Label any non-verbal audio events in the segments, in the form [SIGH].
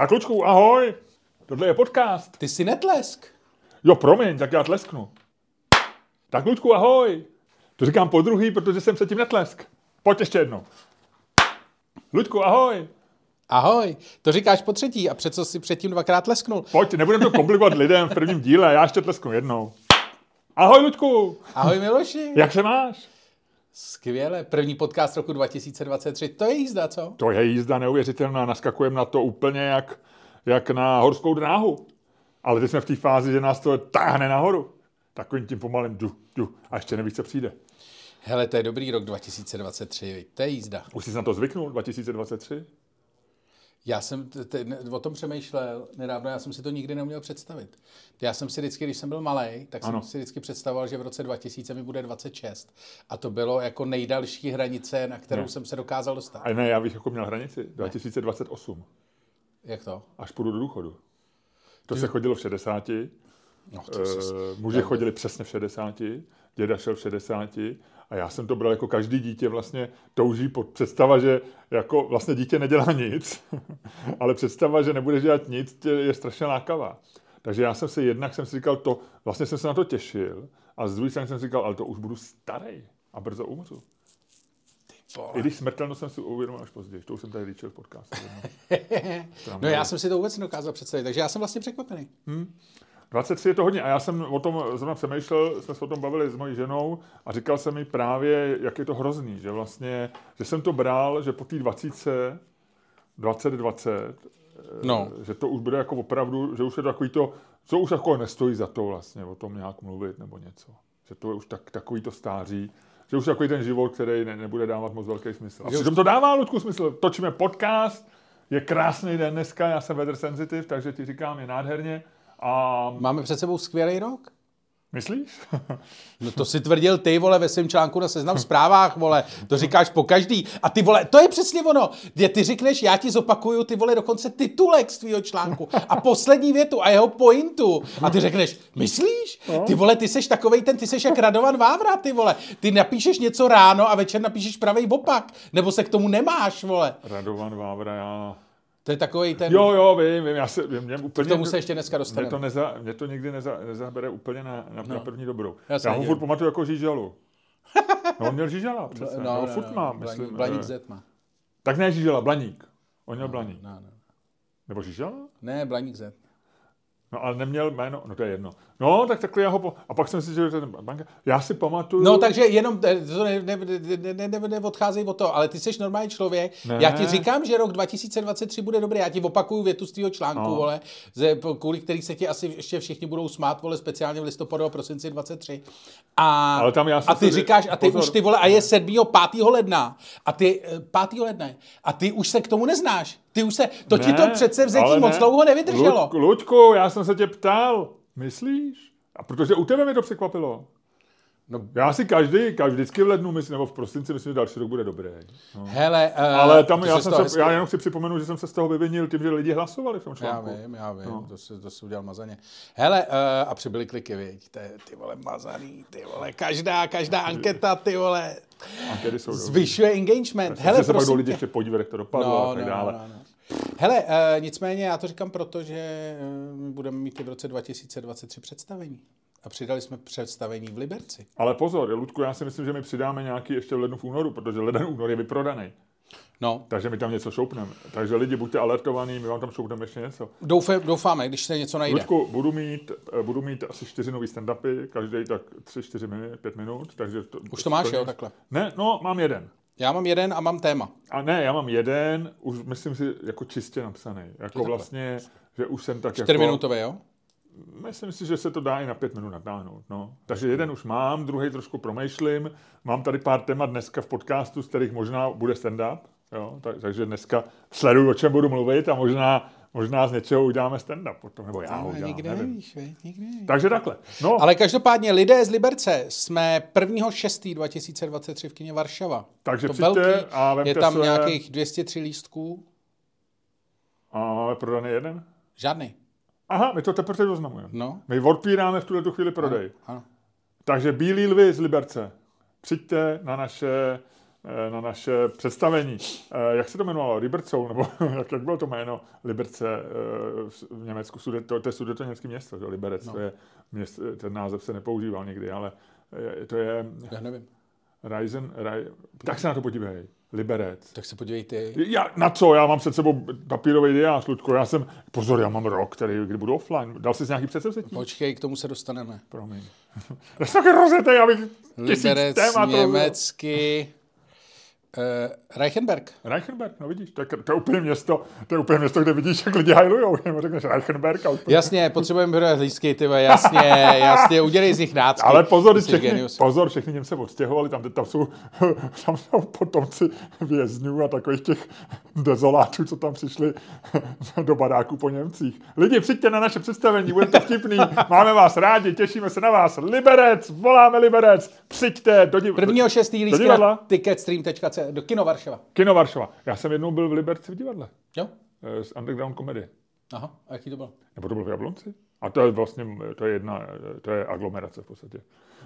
Tak Lučku, ahoj. Tohle je podcast. Ty jsi netlesk. Jo, promiň, tak já tlesknu. Tak Lučku, ahoj. To říkám po druhý, protože jsem předtím netlesk. Pojď ještě jednou. Luďku, ahoj. Ahoj, to říkáš po třetí a přeco si předtím dvakrát lesknul. Pojď, nebudeme to komplikovat lidem v prvním díle, já ještě tlesknu jednou. Ahoj, Luďku. Ahoj, Miloši. Jak se máš? Skvěle, první podcast roku 2023, to je jízda, co? To je jízda neuvěřitelná, naskakujeme na to úplně jak, jak na horskou dráhu. Ale teď jsme v té fázi, že nás to táhne nahoru. Takovým tím pomalým du, du. A ještě nevíš, co přijde. Hele, to je dobrý rok 2023, viď? to je jízda. Už jsi na to zvyknul, 2023? Já jsem t- t- ne- o tom přemýšlel nedávno, já jsem si to nikdy neuměl představit. Já jsem si vždycky, když jsem byl malý, tak Ano. jsem si vždycky představoval, že v roce 2000 mi bude 26. A to bylo jako nejdalší hranice, na kterou Ne. jsem se dokázal dostat. A ne, já bych jako měl hranici. 2028. Jak to? Až půjdu do důchodu. To se chodilo v 60. No, to jsi... Uh, muži chodili přesně v 60, děda šel v 60 a já jsem to bral jako každý dítě vlastně touží pod představa, že jako vlastně dítě nedělá nic, [LAUGHS] ale představa, že nebudeš dělat nic, je strašně lákavá. Takže já jsem si jednak jsem si říkal to, vlastně jsem se na to těšil a z druhé strany jsem si říkal, ale to už budu starý a brzo umřu. vole. I když smrtelnost jsem si uvědomil až později, to už jsem tady říčil v podcastu. No. [LAUGHS] No já jsem si to vůbec nedokázal představit, takže já jsem vlastně překvapený. 23 je to hodně a já jsem o tom zrovna přemýšlel, jsme se o tom bavili s mojí ženou a říkal jsem mi právě, jak je to hrozný, že vlastně, že jsem to bral, že po té 20, 2020, No. eh, že to už bude jako opravdu, že už je to takový to, co už jako nestojí za to vlastně o tom nějak mluvit nebo něco. Že to je už tak, takový to stáří, že už takový ten život, který ne, nebude dávat moc velký smysl. A přitom to dává, Ludku, smysl. Točíme podcast, je krásný den dneska, já jsem weather sensitive, takže ti říkám, je nádherně. A Máme před sebou skvělý rok. myslíš? [LAUGHS] No to si tvrdil ty, vole, ve svém článku na seznam zprávách, vole. To říkáš po každý. A ty, vole, to je přesně ono. Ty, ty řekneš, já ti zopakuju, ty, vole, dokonce titulek z tvýho článku a poslední větu a jeho pointu. A ty řekneš, myslíš? Ty, vole, ty seš takovej ten, ty seš jak Radovan Vávra, ty, vole. Ty napíšeš něco ráno a večer napíšeš pravý opak. Nebo se k tomu nemáš, vole. Radovan Vávra, já... To je takový ten... Jo, jo, vím, vím, já se, mě úplně... K tomu se ještě dneska mě dostaneme. to, neza, mě to nikdy neza, nezabere úplně na, na, no. na první dobrou. Já Já, ho furt pamatuju jako žížalu. No, on měl žížala, přesně. No, no, furt mám, Blaník- myslím. Blaník eh, Z má. Tak ne žížala, Blaník. On měl Blaník. No, no. Nebo žížala? Ne, Blaník Z. No, ale neměl jméno, no to je jedno. No, tak takhle já ho, po... a pak jsem si říkal, že ten banka, já si pamatuju... No takže jenom, eh, to ne, ne, ne, ne, ne, neodcházej od toho, ale ty jsi normální člověk. Ne. Já ti říkám, že rok 2023 bude dobrý. Já ti opakuju větu z tvýho článku, No. vole, ze, kvůli který se ti asi ještě všichni budou smát, vole, speciálně v listopadu a prosinci 23. A, Ale tam já a ty si- říkáš, a ty pozor. už ty vole, a je 7. 5. ledna. A ty, eh, 5. ledna. je. A ty už se k tomu neznáš. Ty už se, to ti to přece vzetí moc ne. dlouho nevydrželo. Luď, Luďku, já jsem se tě ptal, myslíš? A protože u tebe mi to překvapilo. No. Já si každý, každý vždycky v lednu myslím, nebo v prosinci myslím, že další rok bude dobrý. No. Hele, uh, Ale tam já, jsem se, já jenom chci připomenout, že jsem se z toho vyvinil tím, že lidi hlasovali v tom Já článku. vím, já vím, No. no. to, si, to si udělal mazaně. Hele, uh, a přibyly kliky, viď, je, ty vole, mazaný, ty vole, každá, každá anketa, ty vole, Ankety jsou dobrý. zvyšuje engagement. Hele, Hele, se pak jdou prosím lidi tě. ještě podívat, jak to dopadlo a tak dále. no, no. Hele, uh, nicméně já to říkám proto, že uh, budeme mít i v roce 2023 představení. A přidali jsme představení v Liberci. Ale pozor, Ludku, já si myslím, že my přidáme nějaký ještě v lednu v únoru, protože leden únor je vyprodaný. No, Takže my tam něco šoupneme. Takže lidi, buďte alertovaní, my vám tam šoupneme ještě něco. doufám, doufáme, když se něco najde. Ludku, budu mít, eh, budu mít asi čtyři nový stand-upy, každý tak tři, čtyři minut, pět minut, takže... To, Už to máš, splním. jo, takhle. Ne, no, mám jeden. Já mám jeden a mám téma. A ne, já mám jeden, už myslím si, jako čistě napsaný. Jako vlastně, že už jsem tak jako... Čtyřminutové, jo? Myslím si, že se to dá i na pět minut natáhnout. No. Takže jeden už mám, druhý trošku promýšlím. Mám tady pár témat dneska v podcastu, z kterých možná bude stand-up. Jo? Tak, takže dneska sleduju, o čem budu mluvit a možná, možná z něčeho uděláme stand-up potom, nebo já ho udělám, nikdy nevím. nevíš, nikdy nevíš. Takže takhle. No, Ale každopádně lidé z Liberce jsme 1.6.2023 v kině Varšava. Takže to přijďte velký, a vemte je tam své- nějakých 203 lístků, a máme prodaný jeden? žádný. Aha, my to teprve teď oznamujeme. No, My odpíráme v tuhle tu chvíli prodej. ano. Takže Bílí lvy z Liberce. Přijďte na naše na naše představení. Eh, Jak se to jmenovalo? Libercou? Nebo [LAUGHS] jak, jak bylo to jméno Liberce eh, v Německu? Sude, to, to je sudetoněmecké město, že? Liberec. No. To je město, ten název se nepoužíval nikdy, ale to je Já nevím. Reisen, Rai, tak se na to podívej. Liberec. Tak se podívej ty. Já, na co? Já mám před sebou papírový diář, Ludko. Já jsem, pozor, já mám rok, který, kdy budu offline. Dal jsi nějaký předsevzetí? Počkej, k tomu se dostaneme. Promiň. [LAUGHS] Já jsem taky rozetej, abych Liberec, témat německy. Uh, Reichenberg. Reichenberg, no vidíš, to je, to je úplně město, to je úplně město, kde vidíš, jak lidi hajlujou. Řekneš Reichenberg a už Jasně, potřebujeme vydat lístky, ty jasně, jasně, udělej z nich nácky. Ale pozor, Jsi všechny, genius. pozor, všechny Němce odstěhovali, tam, tam, jsou, [LAUGHS] tam jsou potomci vězňů a takových těch dezolátů, co tam přišli [LAUGHS] do baráku po Němcích. Lidi, přijďte na naše představení, bude to vtipný, máme vás rádi, těšíme se na vás. Liberec, voláme Liberec, přijďte do div... Prvního šestý do lístky divadla. na ticketstream.cz do Kino Varšava. Kino Varšava. Já jsem jednou byl v Liberci v divadle, Jo? eh, z underground komedie. Aha, a jaký to byl? Nebo to bylo v Jablonci? A to je vlastně, to je jedna, to je aglomerace v podstatě.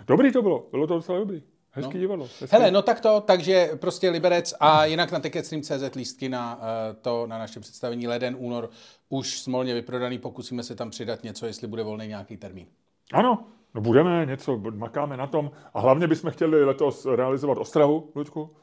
Dobrý to bylo, bylo to docela dobrý. Hezký no. divadlo. Hezký. Hele, no tak to, takže prostě Liberec a jinak na ticketstream.cz lístky na uh, to, na naše představení leden, únor, už smolně vyprodaný, pokusíme se tam přidat něco, jestli bude volný nějaký termín. Ano, no budeme něco, makáme na tom. A hlavně bychom chtěli letos realizovat Ostravu, Luďku.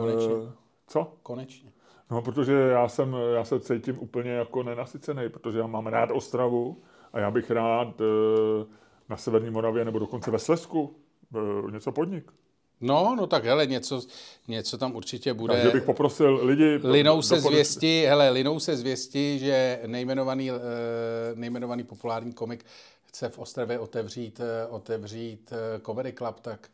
Konečně. Eh, co? Konečně. No, protože já, jsem, já se cítím úplně jako nenasycený, protože já mám rád Ostravu a já bych rád eh, na Severní Moravě nebo dokonce ve Slesku eh, něco podnik. No, no tak hele, něco, něco tam určitě bude. Takže bych poprosil lidi... Linou se doporuč- zvěsti, hele, linou se zvěsti, že nejmenovaný, eh, nejmenovaný populární komik chce v Ostravě otevřít, otevřít comedy club, tak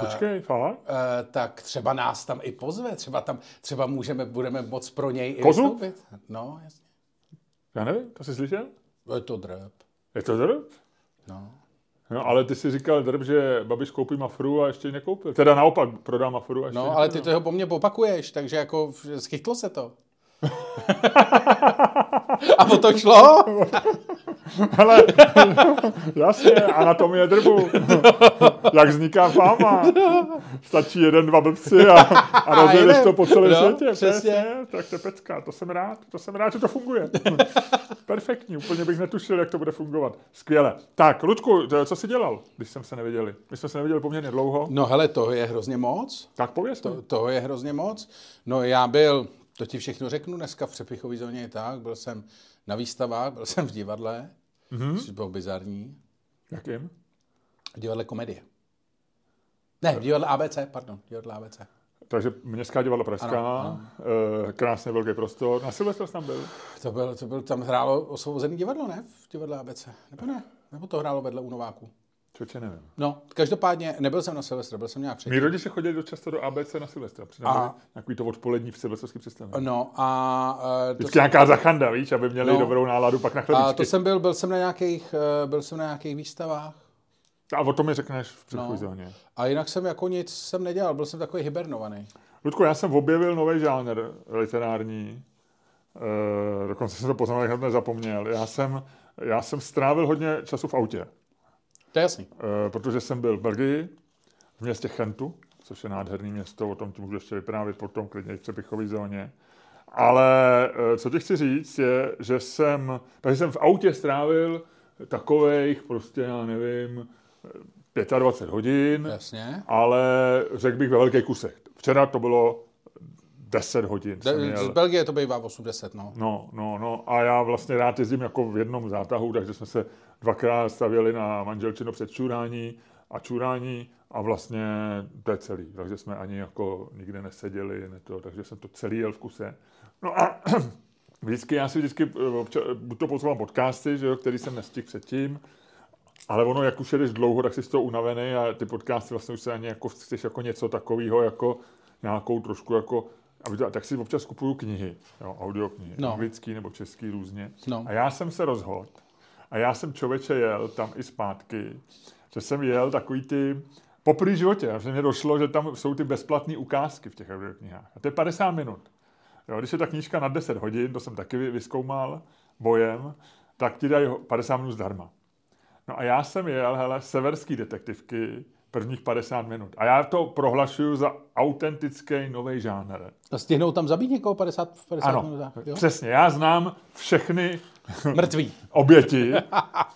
Počkej, fakt? Eh, tak třeba nás tam i pozve, třeba tam, třeba můžeme, budeme moc pro něj i Kozu? vystoupit. No, jasně. Já nevím, to jsi slyšel? Je to drb. Je to drb? No. No, ale ty si říkal drb, že Babiš koupí mafru a ještě ji nekoupil. Teda naopak, prodá mafru a ještě No, ale ty to po mně popakuješ, takže jako schytlo se to. [LAUGHS] A o to šlo? [LAUGHS] Hele, [LAUGHS] jasně, anatomie drbu. Jak vzniká fáma. Stačí jeden, dva blbci a, a rozjedeš to po celém No, světě. přesně. Tak to je pecka, to jsem rád, to jsem rád, že to funguje. [LAUGHS] Perfektní, úplně bych netušil, jak to bude fungovat. Skvěle. Tak, Ludku, co jsi dělal, když jsme se neviděli? My jsme se neviděli poměrně dlouho. No hele, toho je hrozně moc. Tak pověz to. To, toho je hrozně moc. No já byl, to ti všechno řeknu dneska v přepichové zóně je tak, byl jsem na výstavách, byl jsem v divadle, mm-hmm. což bylo bizarní, Jakým? v divadle komedie. Ne, divadle ABC, pardon, divadle ABC. Takže Městská divadla Pražská, Ano, ano. eh, krásně velký prostor. Na Silvestra tam byl? To byl, to byl, tam hrálo osvobozený divadlo, ne? V divadle ABC. Nebo ne? Nebo to hrálo vedle u Nováku? Čoče, nevím. No, každopádně nebyl jsem na Silvestra, byl jsem nějak předtím. Mí rodiče chodili do často do ABC na Silvestra. A- nějaký to odpolední v silvestrovský představení. No a, uh, to, Vždycky nějaká zachanda, víš, aby měli No. dobrou náladu pak na a chlebíčky. to jsem byl, byl jsem na nějakých, eh, byl jsem na nějakých výstavách. A o tom mi řekneš v předchozí No. zóně. A jinak jsem jako nic jsem nedělal, byl jsem takový hibernovaný. Ludku, já jsem objevil nový žánr literární. E, dokonce jsem to poznal, jak hned nezapomněl. Já jsem, já jsem strávil hodně času v autě, To je jasný. e, protože jsem byl v Belgii, v městě Chentu, což je nádherný město, o tom ti můžu ještě vyprávět potom klidně i v přepichové zóně. Ale e, co ti chci říct je, že jsem, takže jsem v autě strávil takových prostě, já nevím, 25 hodin, Jasně. ale řekl bych ve velkých kusech. Včera to bylo 10 hodin. De, jel. z Belgie to bývá 80, no. No, no, no. A já vlastně rád jezdím jako v jednom zátahu, takže jsme se dvakrát stavěli na manželčino před čurání a čurání a vlastně to je celý. Takže jsme ani jako nikde neseděli, ne to, takže jsem to celý jel v kuse. No a [CLEARS THROAT] vždycky, já si vždycky eh, občas, buď to poslouchám podcasty, že jo, který jsem nestihl předtím, ale ono, jak už jedeš dlouho, tak jsi z toho unavený a ty podcasty vlastně už se ani jako chceš jako něco takového, jako nějakou trošku jako, aby to, tak si občas kupuju knihy, jo, audioknihy, No. anglický nebo český různě. No. A já jsem se rozhodl, a já jsem člověče jel tam i zpátky, že jsem jel takový ty, po první životě, že mě došlo, že tam jsou ty bezplatné ukázky v těch audioknihách. A to je 50 minut. Jo, když je ta knížka na 10 hodin, to jsem taky vy- vyzkoumal bojem, tak ti dají ho- 50 minut zdarma. No a já jsem jel, hele, severský detektivky, prvních 50 minut. A já to prohlašuju za autentický nový žánr. A stihnou tam zabít někoho 50, 50 Ano, minutách? Jo? přesně. Já znám všechny [LAUGHS] Mrtví. oběti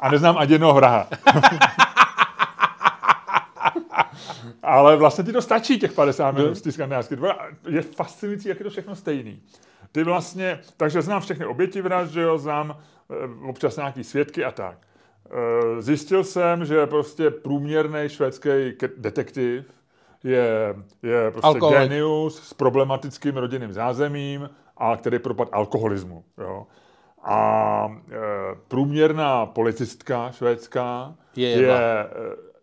a neznám ani jednoho vraha. [LAUGHS] Ale vlastně ti to stačí, těch 50 minut z té skandinávské. Je fascinující, jak je to všechno stejný. Ty vlastně, takže znám všechny oběti vražd, že jo, znám eh, občas nějaký svědky a tak. Eh, Zjistil jsem, že prostě průměrný švédský detektiv je, je prostě Alkoholik. genius s problematickým rodinným zázemím, a který propad alkoholismu. Jo. A e, průměrná policistka švédská Je je, jebla. je e,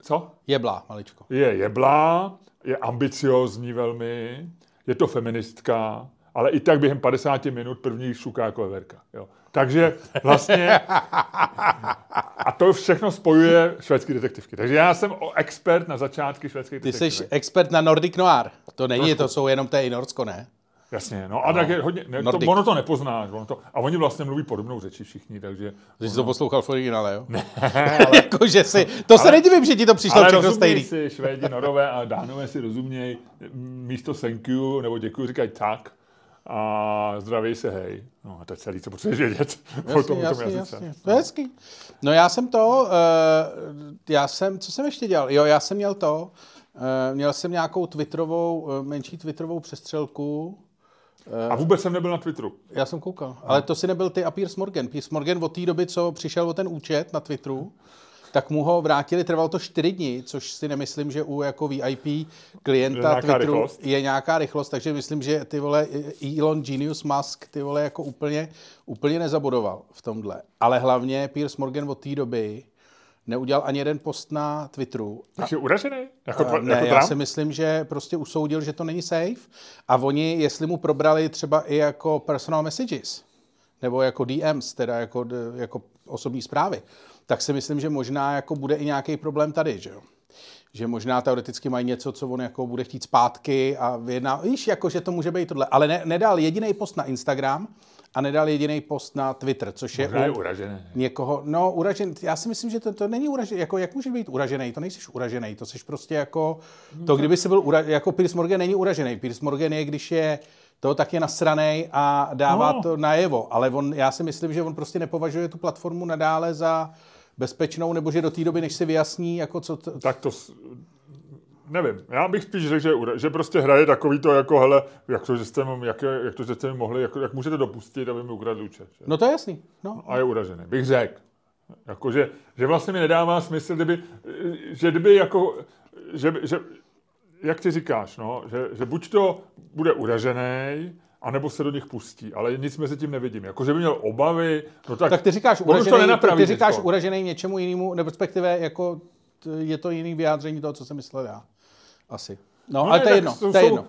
co? Jeblá, maličko. Je jeblá, je ambiciozní velmi, je to feministka, ale i tak během 50 minut první šuká jako veverka. Jo. Takže vlastně [LAUGHS] a to všechno spojuje švédský detektivky. Takže já jsem expert na začátky švédských Ty detektivek. jsi expert na Nordic Noir. To není, Trošku. to jsou jenom té i Norsko, ne? Jasně, no a tak je hodně, ne, to, ono to nepoznáš, ono to, a oni vlastně mluví podobnou řečí všichni, takže... Ty jsi to poslouchal v originále, jo? Ne, [LAUGHS] ale... jako, že si, to se nedivím, že ti to přišlo Ale všechno stejný. si, Švédi, Norové a Dánové si rozumějí, místo thank you nebo děkuji říkají tak a zdraví se hej. No a to je celý, co potřebuješ vědět [LAUGHS] o tom, Jasně, tom jazyce. jasně. To je hezký. No já jsem to, uh, já jsem, co jsem ještě dělal? Jo, já jsem měl to, uh, měl jsem nějakou twitterovou, uh, menší twitterovou přestřelku, A vůbec jsem nebyl na Twitteru. já jsem koukal, ale to si nebyl ty a Piers Morgan. Piers Morgan od té doby, co přišel o ten účet na Twitteru, tak mu ho vrátili, trvalo to čtyři dny, což si nemyslím, že u jako VIP Je klienta nějaká Twitteru rychlost. je nějaká rychlost, takže myslím, že ty vole Elon Genius Musk ty vole jako úplně, úplně nezabodoval v tomhle. Ale hlavně Piers Morgan od té doby neudělal ani jeden post na Twitteru. Takže uražený? Jako, A tva, ne, jako já si myslím, že prostě usoudil, že to není safe a oni, jestli mu probrali třeba i jako personal messages, nebo jako DMs, teda jako, jako osobní zprávy, tak si myslím, že možná jako bude i nějaký problém tady, že jo? Že možná teoreticky mají něco, co on jako bude chtít zpátky a vyjedná, víš, jako, že to může být tohle. Ale ne, nedal jediný post na Instagram a nedal jediný post na Twitter, což je, je uražený. někoho, no uražen, já si myslím, že to, to není uražený, jako jak můžeš být uražený, to nejsiš uražený, to jsi prostě jako, to kdyby si byl, ura, jako Piers Morgan není uražený, Piers Morgan je, když je to tak je nasranej a dává No. to najevo, ale on, já si myslím, že on prostě nepovažuje tu platformu nadále za bezpečnou, nebo že do té doby, než si vyjasní, jako co, t- Tak to... Nevím, já bych spíš řekl, že, že prostě hraje takový to jako, hele, jak to, že jste, jak, jak to, že jste mi mohli, jak, jak můžete dopustit, aby mi ukradli účet. Že? no to je jasný, no. a je uražený. Bych řekl. Jako, že, že vlastně mi nedává smysl, kdyby, že kdyby jako, že, že jak ty říkáš, no, že, že buď to bude uražený, anebo se do nich pustí, ale nic mezi tím nevidím. Jako, že by měl obavy, no tak, Tak ty říkáš už to uražený, ty, říkáš teďko. uražený něčemu jinému, nebo respektive jako t- je to jiný vyjádření toho, co jsem myslel já. Asi. No, No ale ne, to je jedno, jsou- to je jedno.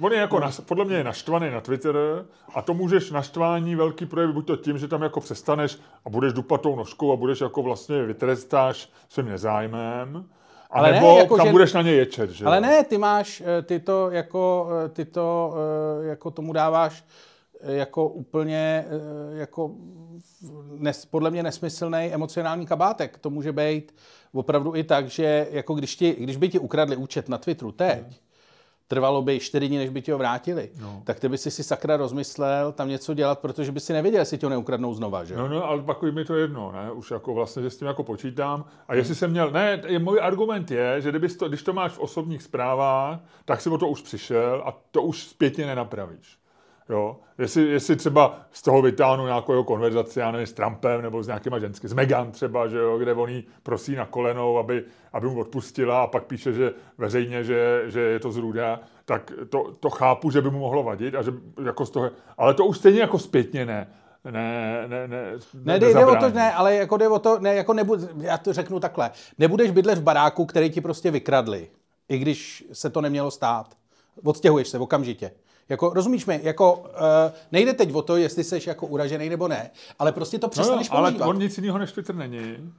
On je jako, nas, podle mě je naštvaný na Twitter a to můžeš naštvání velký projev buď to tím, že tam jako přestaneš a budeš dupat tou nožkou a budeš jako vlastně vytrestáš svým nezájmem, a Ale ne, nebo jako tam že- budeš na ně ječet, že Ale jo? ne, ty máš, eh, ty to jako, eh, ty to eh, jako tomu dáváš jako úplně jako nes, podle mě nesmyslný emocionální kabátek. To může být opravdu i tak, že jako když, ti, když by ti ukradli účet na Twitteru teď, trvalo by čtyři dny, než by ti ho vrátili, no. tak ty by si si sakra rozmyslel tam něco dělat, protože by si nevěděl, jestli ti ho neukradnou znova, že? No, no, ale pak mi to jedno, ne? Už jako vlastně, že s tím jako počítám. A jestli jsem měl, ne, je, můj argument je, že kdybys to, když to máš v osobních zprávách, tak si o to už přišel a to už zpětně nenapravíš. Jo? Jestli, jestli třeba z toho vytáhnu nějakou konverzaci, já nevím, s Trumpem nebo s nějakýma ženskými, s Megan třeba, že jo, kde on jí prosí na kolenou, aby, aby mu odpustila a pak píše, že veřejně, že, že je to zrůda, tak to, to chápu, že by mu mohlo vadit, a že jako z toho, ale to už stejně jako zpětně ne. Ne, ne, ne, Ne, jde, jde o to, ne, ale jako jde o to, ne, jako nebu, já to řeknu takhle. Nebudeš bydlet v baráku, který ti prostě vykradli, i když se to nemělo stát. Odstěhuješ se okamžitě. Jako, rozumíš mi, jako, uh, nejde teď o to, jestli jsi jako uražený nebo ne, ale prostě to No, jo, přestaneš ale používat. on nic jiného než Twitter není.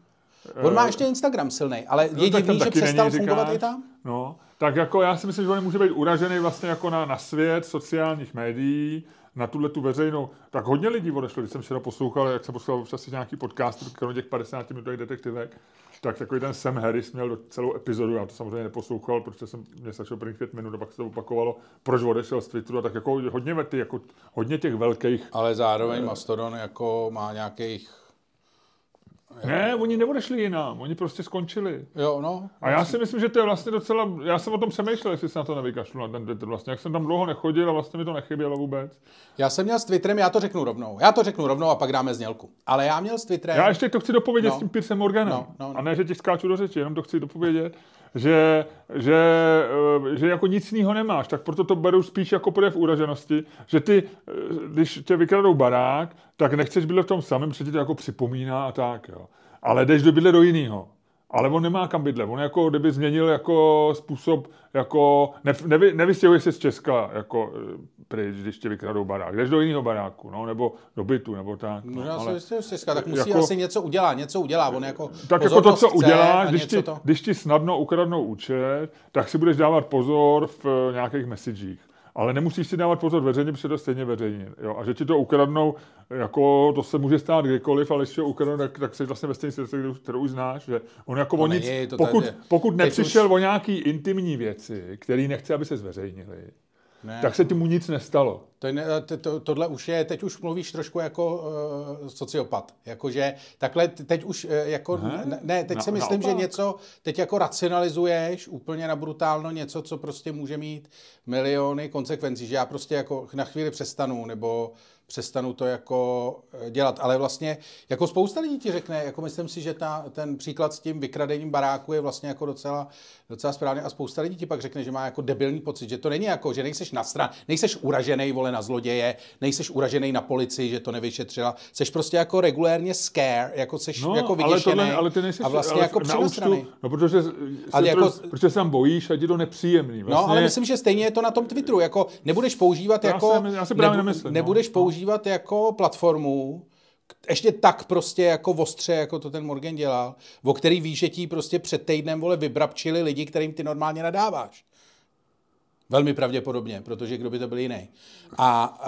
On má ještě Instagram silný, ale je No, tam divný, že přestal není, fungovat říkáš. i tam? No, tak jako já si myslím, že on může být uražený vlastně jako na, na svět sociálních médií, na tuhle tu veřejnou, tak hodně lidí odešlo, když jsem včera poslouchal, jak jsem poslouchal občas nějaký podcast, kromě těch 50 minutových detektivek, tak takový ten Sam Harris měl celou epizodu, já to samozřejmě neposlouchal, protože jsem mě stačilo prvních pět minut a pak se to opakovalo, proč odešel z Twitteru a tak jako hodně, ty, jako, hodně těch velkých Ale zároveň Mastodon jako má nějakých... Ne, oni neodešli jinam, oni prostě skončili. Jo, no. A já si myslím, že to je vlastně docela, já jsem o tom přemýšlel, jestli se na to nevykašlu na ten Twitter vlastně, jak jsem tam dlouho nechodil a vlastně mi to nechybělo vůbec. Já jsem měl s Twitterem, já to řeknu rovnou. Já to řeknu rovnou a pak dáme znělku. Ale já měl s Twitterem... Já ještě to chci dopovědět No. s tím Pirsem Morganem. No, no, no. A ne, že ti skáču do řeči, jenom to chci dopovědět, že, že, eh, že jako nic jiného nemáš, tak proto to beru spíš jako projev uraženosti, že ty, eh, když tě vykradou barák, tak nechceš bydlet v tom samém, protože ti to jako připomíná a tak, jo. Ale jdeš do bydle do jiného. Ale on nemá kam bydlet. On jako, kdyby změnil jako způsob, jako, ne, nevy, nevystěhuje se z Česka, jako eh, pryč, když tě vykradou barák. Jdeš do jiného baráku, no, nebo do bytu, nebo tak. No, Možná ale- se ale, tak musí jako- asi něco udělat, něco udělá. On jako tak jako to, co a když ti, to... když ti snadno ukradnou účet, tak si budeš dávat pozor v eh, nějakých messagích. Ale nemusíš si dávat pozor veřejně, protože to stejně veřejně. Jo? A že ti to ukradnou, jako to se může stát kdykoliv, ale když ti to ukradnou, tak, tak jsi vlastně ve stejné situaci, kterou- kterou už znáš. Že on jako No o nic, není, to pokud, tady- pokud nepřišel už- o nějaký intimní věci, který nechce, aby se zveřejnili, Ne. tak se ti mu nic nestalo. To, to, to, tohle už je, teď už mluvíš trošku jako uh, sociopat. Jakože takhle teď už uh, jako, Ne? ne, teď Na- si myslím, že naopak. něco, teď jako racionalizuješ úplně na brutálno něco, co prostě může mít miliony konsekvencí, že já prostě jako na chvíli přestanu, nebo přestanu to jako eh, dělat, ale vlastně jako spousta lidí ti řekne, jako myslím si, že ta, ten příklad s tím vykradením baráku je vlastně jako docela, docela správně a spousta lidí ti pak řekne, že má jako debilní pocit, že to není jako, že nejseš na stran, nejseš uražený vole na zloděje, nejseš uražený na policii, že to nevyšetřila, seš prostě jako regulérně scare, jako seš No, jako ale, vyděšený tohle, ale ty nejsi a vlastně ale jako na účtu, no, protože, se Ale jako, jako- protože se tam bojíš a je to nepříjemný. Vlastně, No, ale myslím, že stejně je to na tom Twitteru. Jako nebudeš používat Já jako... si- já si právě nemyslím, no. Nebudeš používat jako platformu, ještě tak prostě jako ostře, jako to ten Morgan dělal, o který víš, že ti prostě před týdnem, vole, vybrabčili lidi, kterým ty normálně nadáváš. Velmi pravděpodobně, protože kdo by to byl jiný. A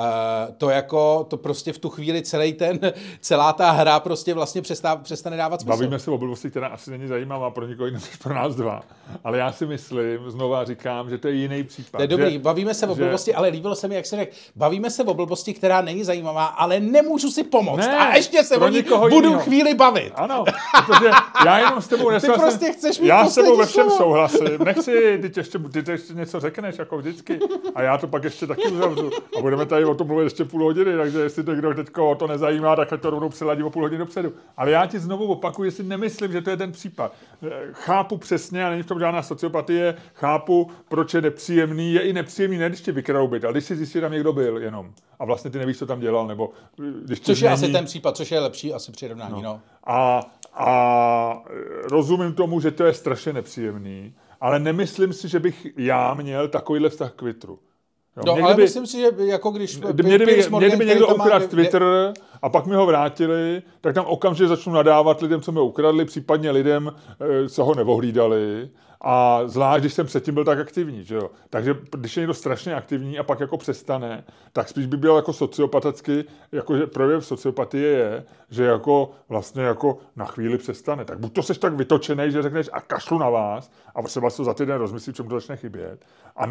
uh, to jako, to prostě v tu chvíli celý ten, celá ta hra prostě vlastně přestá, přestane dávat smysl. Bavíme se o blbosti, která asi není zajímavá pro nikoho jiného než pro nás dva. Ale já si myslím, znova říkám, že to je jiný případ. To je dobrý, že, bavíme se o že- blbosti, ale líbilo se mi, jak se řekl, bavíme se o blbosti, která není zajímavá, ale nemůžu si pomoct. Ne, a ještě se o ní budu jinýho. chvíli bavit. Ano, protože já jenom s tebou nesouhlasím. prostě chceš mít Já s tebou ve všem souhlasím. Nechci, ty ještě, ty ještě něco řekneš, jako vždycky. A já to pak ještě taky uzavřu. A budeme tady o tom mluvit ještě půl hodiny, takže jestli to kdo teďko o to nezajímá, tak ať to rovnou přiladí o půl hodiny dopředu. Ale já ti znovu opakuju, jestli nemyslím, že to je ten případ. Eh, Chápu přesně, a není v tom žádná sociopatie, chápu, proč je nepříjemný. Je i nepříjemný, ne když tě vykradou byt, ale když si zjistí, že tam někdo byl jenom. A vlastně ty nevíš, co tam dělal, nebo eh, když Což je asi ten případ, což je lepší asi přirovnání. No. a, a rozumím tomu, že to je strašně nepříjemný, ale nemyslím si, že bych já měl takovýhle vztah k Twitteru. Jo, No, mě ale kdyby- myslím si, že jako když... Kdy mě, kdyby, mě, Morgan, kdyby někdo ukradl Twitter a pak mi ho vrátili, tak tam okamžitě začnu nadávat lidem, co mi ukradli, případně lidem, eh, co ho nevohlídali. A zvlášť, když jsem předtím byl tak aktivní, že jo. Takže když je někdo strašně aktivní a pak jako přestane, tak spíš by byl jako sociopaticky, jako že projev sociopatie je, že jako vlastně jako na chvíli přestane. Tak buď to seš tak vytočený, že řekneš a kašlu na vás a třeba to za týden rozmyslí, čemu to začne chybět. A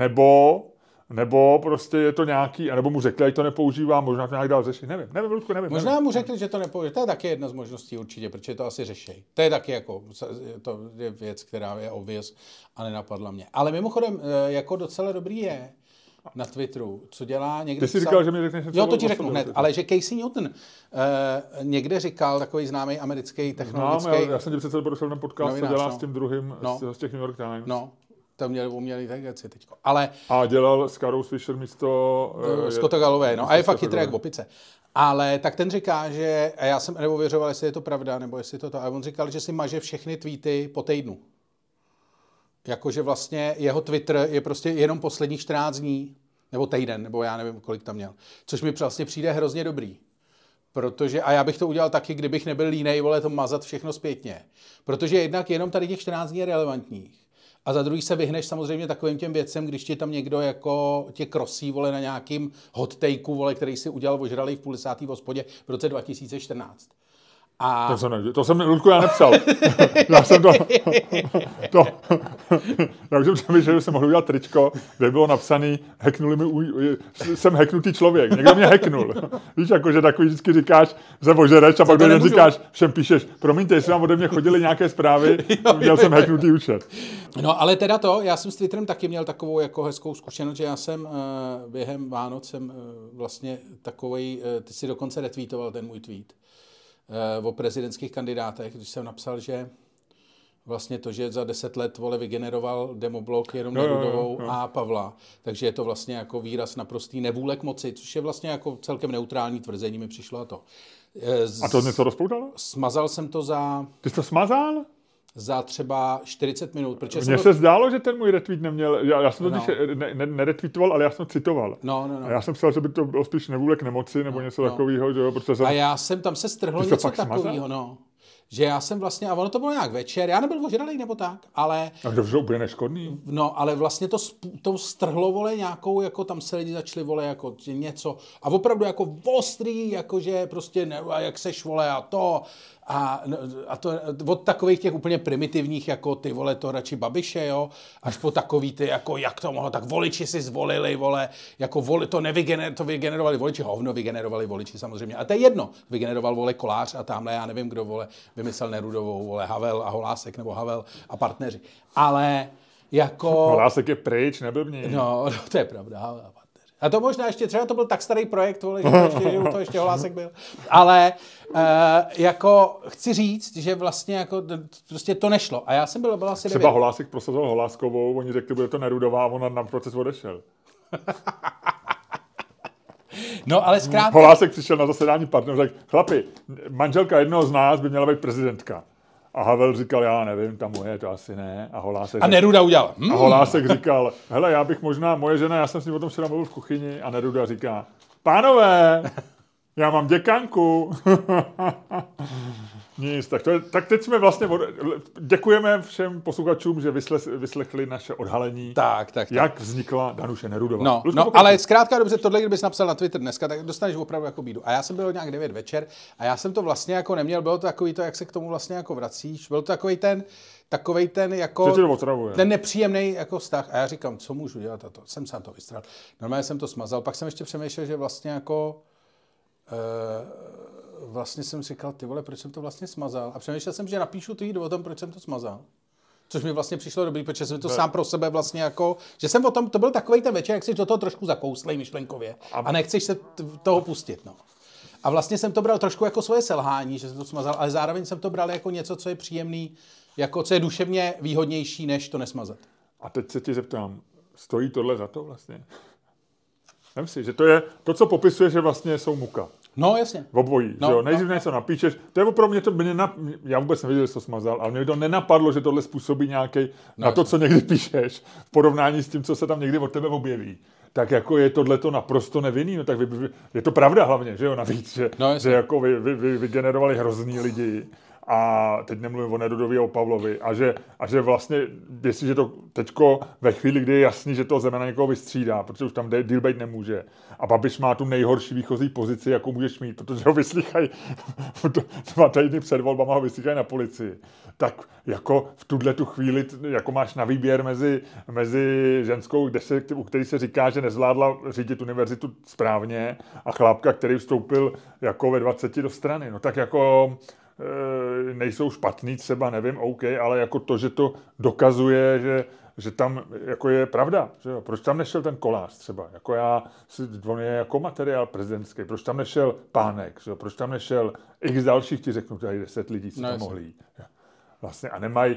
nebo nebo prostě je to nějaký, anebo mu řekli, ať to nepoužívá, možná to nějak dál řešit. Nevím, nevím, Ludku, nevím. Možná nevím. mu řekli, že to nepoužije. To je taky jedna z možností určitě, protože to asi řeší. To je taky jako, to je věc, která je obvious a nenapadla mě. Ale mimochodem, eh, jako docela dobrý je na Twitteru, co dělá někde... Ty jsi psal- říkal, že mi řekneš něco Jo, to ti řeknu hned, ale že Casey Newton uh, někde říkal, takový známý americký Znám, technologický... já, já jsem ti přece prošel ten podcast, co dělá no. s tím druhým No. z, z těch New York Times. No, to měli umělý inteligenci teďko. Ale A dělal s Karou Fisher místo... eh, Scotta Galloway, no. A je fakt chytrý jak opice. Ale tak ten říká, že, a já jsem neověřoval, jestli je to pravda, nebo jestli to to, a on říkal, že si maže všechny tweety po týdnu. Jakože vlastně jeho Twitter je prostě jenom posledních 14 dní, nebo týden, nebo já nevím, kolik tam měl. Což mi vlastně přijde hrozně dobrý. Protože, a já bych to udělal taky, kdybych nebyl línej, vole, to mazat všechno zpětně. Protože jednak jenom tady těch 14 dní je relevantních. A za druhý se vyhneš samozřejmě takovým těm věcem, když ti tam někdo jako tě krosí, vole, na nějakým hot takeu, vole, který si udělal ožralý v půl desátý v hospodě v roce 2014. A... To jsem, ne, to jsem, Ludku, já nepsal. [LAUGHS] já jsem to, [LAUGHS] to, [LAUGHS] já už jsem přemýšlel, že jsem mohl udělat tričko, kde bylo napsaný, heknuli mi, jsem heknutý člověk, někdo mě heknul. Víš, jako, že takový vždycky říkáš, že ožereš a pak do říkáš, všem píšeš, promiňte, jestli vám ode mě chodily nějaké zprávy, měl jsem heknutý účet. No, ale teda to, já jsem s Twitterem taky měl takovou jako hezkou zkušenost, že já jsem uh, během Vánoc jsem uh, vlastně takový, uh, ty si dokonce retweetoval ten můj tweet o prezidentských kandidátech, když jsem napsal, že vlastně to, že za deset let vole vygeneroval demoblok jenom no, Nerudovou no, no. a Pavla, takže je to vlastně jako výraz naprostý nevůle k moci, což je vlastně jako celkem neutrální tvrzení mi přišlo a to. Z, a to něco rozpoutalo? Smazal jsem to za... Ty jsi to smazal? Za třeba 40 minut. Protože Mně se zdálo, že ten můj retweet neměl, já, já jsem to no. ne, ne, neretweetoval, ale já jsem citoval. No, no, no. A já jsem psal, že by to bylo spíš nevůle k nemoci nebo no, něco no. takového, že jo, protože jsem... A já jsem, tam se strhlo něco takového, no že já jsem vlastně, a ono to bylo nějak večer, já nebyl ožralý nebo tak, ale... A to bylo úplně neškodný. No, ale vlastně to, to strhlo, vole, nějakou, jako tam se lidi začali, vole, jako něco, a opravdu jako ostrý, jakože prostě, ne, a jak seš, vole, a to, a, a to od takových těch úplně primitivních, jako ty vole, to radši Babiše, jo, až po takový ty, jako jak to mohlo, tak voliči si zvolili, vole, jako voli, to nevygener, to vygenerovali voliči, hovno vygenerovali voliči samozřejmě. A to je jedno, vygeneroval, vole, kolář a tamhle, já nevím, kdo, vole, vymyslel Nerudovou, vole, Havel a Holásek, nebo Havel a partneři. Ale jako... Holásek je pryč, neblbni. No, no, [LAUGHS] to je pravda, Havel a a to možná ještě, třeba to byl tak starý projekt, vole, že, to ještě, že to ještě Holásek byl. Ale uh, jako chci říct, že vlastně jako prostě to nešlo. A já jsem byl, byl asi Třeba 9. Holásek prosazoval Holáskovou, oni řekli, bude to Nerudová a ona na proces odešel. [LAUGHS] No, ale zkrátka... Holásek přišel na zasedání partnerů řekl, chlapi, manželka jednoho z nás by měla být prezidentka. A Havel říkal, já nevím, ta moje, to asi ne. A Holásek... A Neruda udělal. Hmm. A Holásek říkal, hele, já bych možná, moje žena, já jsem s ním o tom včera mluvil v kuchyni a Neruda říká, pánové, já mám děkanku. [LAUGHS] Nic, tak, to je, tak teď jsme vlastně, od, děkujeme všem posluchačům, že vysle, vyslechli naše odhalení, tak, tak, tak. jak vznikla Danuše Nerudová. No, no ale zkrátka dobře, tohle, kdybys napsal na Twitter dneska, tak dostaneš opravdu jako bídu. A já jsem byl nějak 9 večer a já jsem to vlastně jako neměl, bylo to takový to, jak se k tomu vlastně jako vracíš, byl to takový ten, takový ten jako ten nepříjemný jako vztah. A já říkám, co můžu dělat a to. Jsem se na to vystral. Normálně jsem to smazal, pak jsem ještě přemýšlel, že vlastně jako uh, vlastně jsem říkal, ty vole, proč jsem to vlastně smazal? A přemýšlel jsem, že napíšu tweet o tom, proč jsem to smazal. Což mi vlastně přišlo dobrý, protože jsem to sám pro sebe vlastně jako, že jsem o tom, to byl takový ten večer, jak jsi do toho trošku zakouslej myšlenkově a nechceš se toho pustit, no. A vlastně jsem to bral trošku jako svoje selhání, že jsem to smazal, ale zároveň jsem to bral jako něco, co je příjemný, jako co je duševně výhodnější, než to nesmazat. A teď se ti zeptám, stojí tohle za to vlastně? Vem si, že to je, to, co popisuje, že vlastně jsou muka. No, jasně. V obojí, no, že jo? Nejdřív no, něco napíšeš, to je opravdu mě to, mě na, já vůbec nevěděl, že to smazal, ale mě to nenapadlo, že tohle způsobí nějaký no, na to, co někdy píšeš, v porovnání s tím, co se tam někdy od tebe objeví. Tak jako je tohle to naprosto nevinný, no tak vy, vy, je to pravda hlavně, že jo, navíc, že, no, že jako vy, vy, vy, vygenerovali hrozný lidi a teď nemluvím o Nerudovi a o Pavlovi, a že, a že vlastně, jestliže to teďko ve chvíli, kdy je jasný, že to Zemana někoho vystřídá, protože už tam deal být nemůže, a Babiš má tu nejhorší výchozí pozici, jakou můžeš mít, protože ho vyslýchají [LAUGHS] dva týdny před volbama ho vyslýchají na policii, tak jako v tuhle tu chvíli, jako máš na výběr mezi, mezi ženskou, kde se, u který se říká, že nezvládla řídit univerzitu správně a chlápka, který vstoupil jako ve 20 do strany, no tak jako nejsou špatný třeba, nevím, OK, ale jako to, že to dokazuje, že, že tam jako je pravda. Že jo? Proč tam nešel ten kolář třeba? Jako já, on je jako materiál prezidentský. Proč tam nešel pánek? Že jo? Proč tam nešel x dalších, ti řeknu tady deset lidí, co no, tam mohli jít. Vlastně a nemají,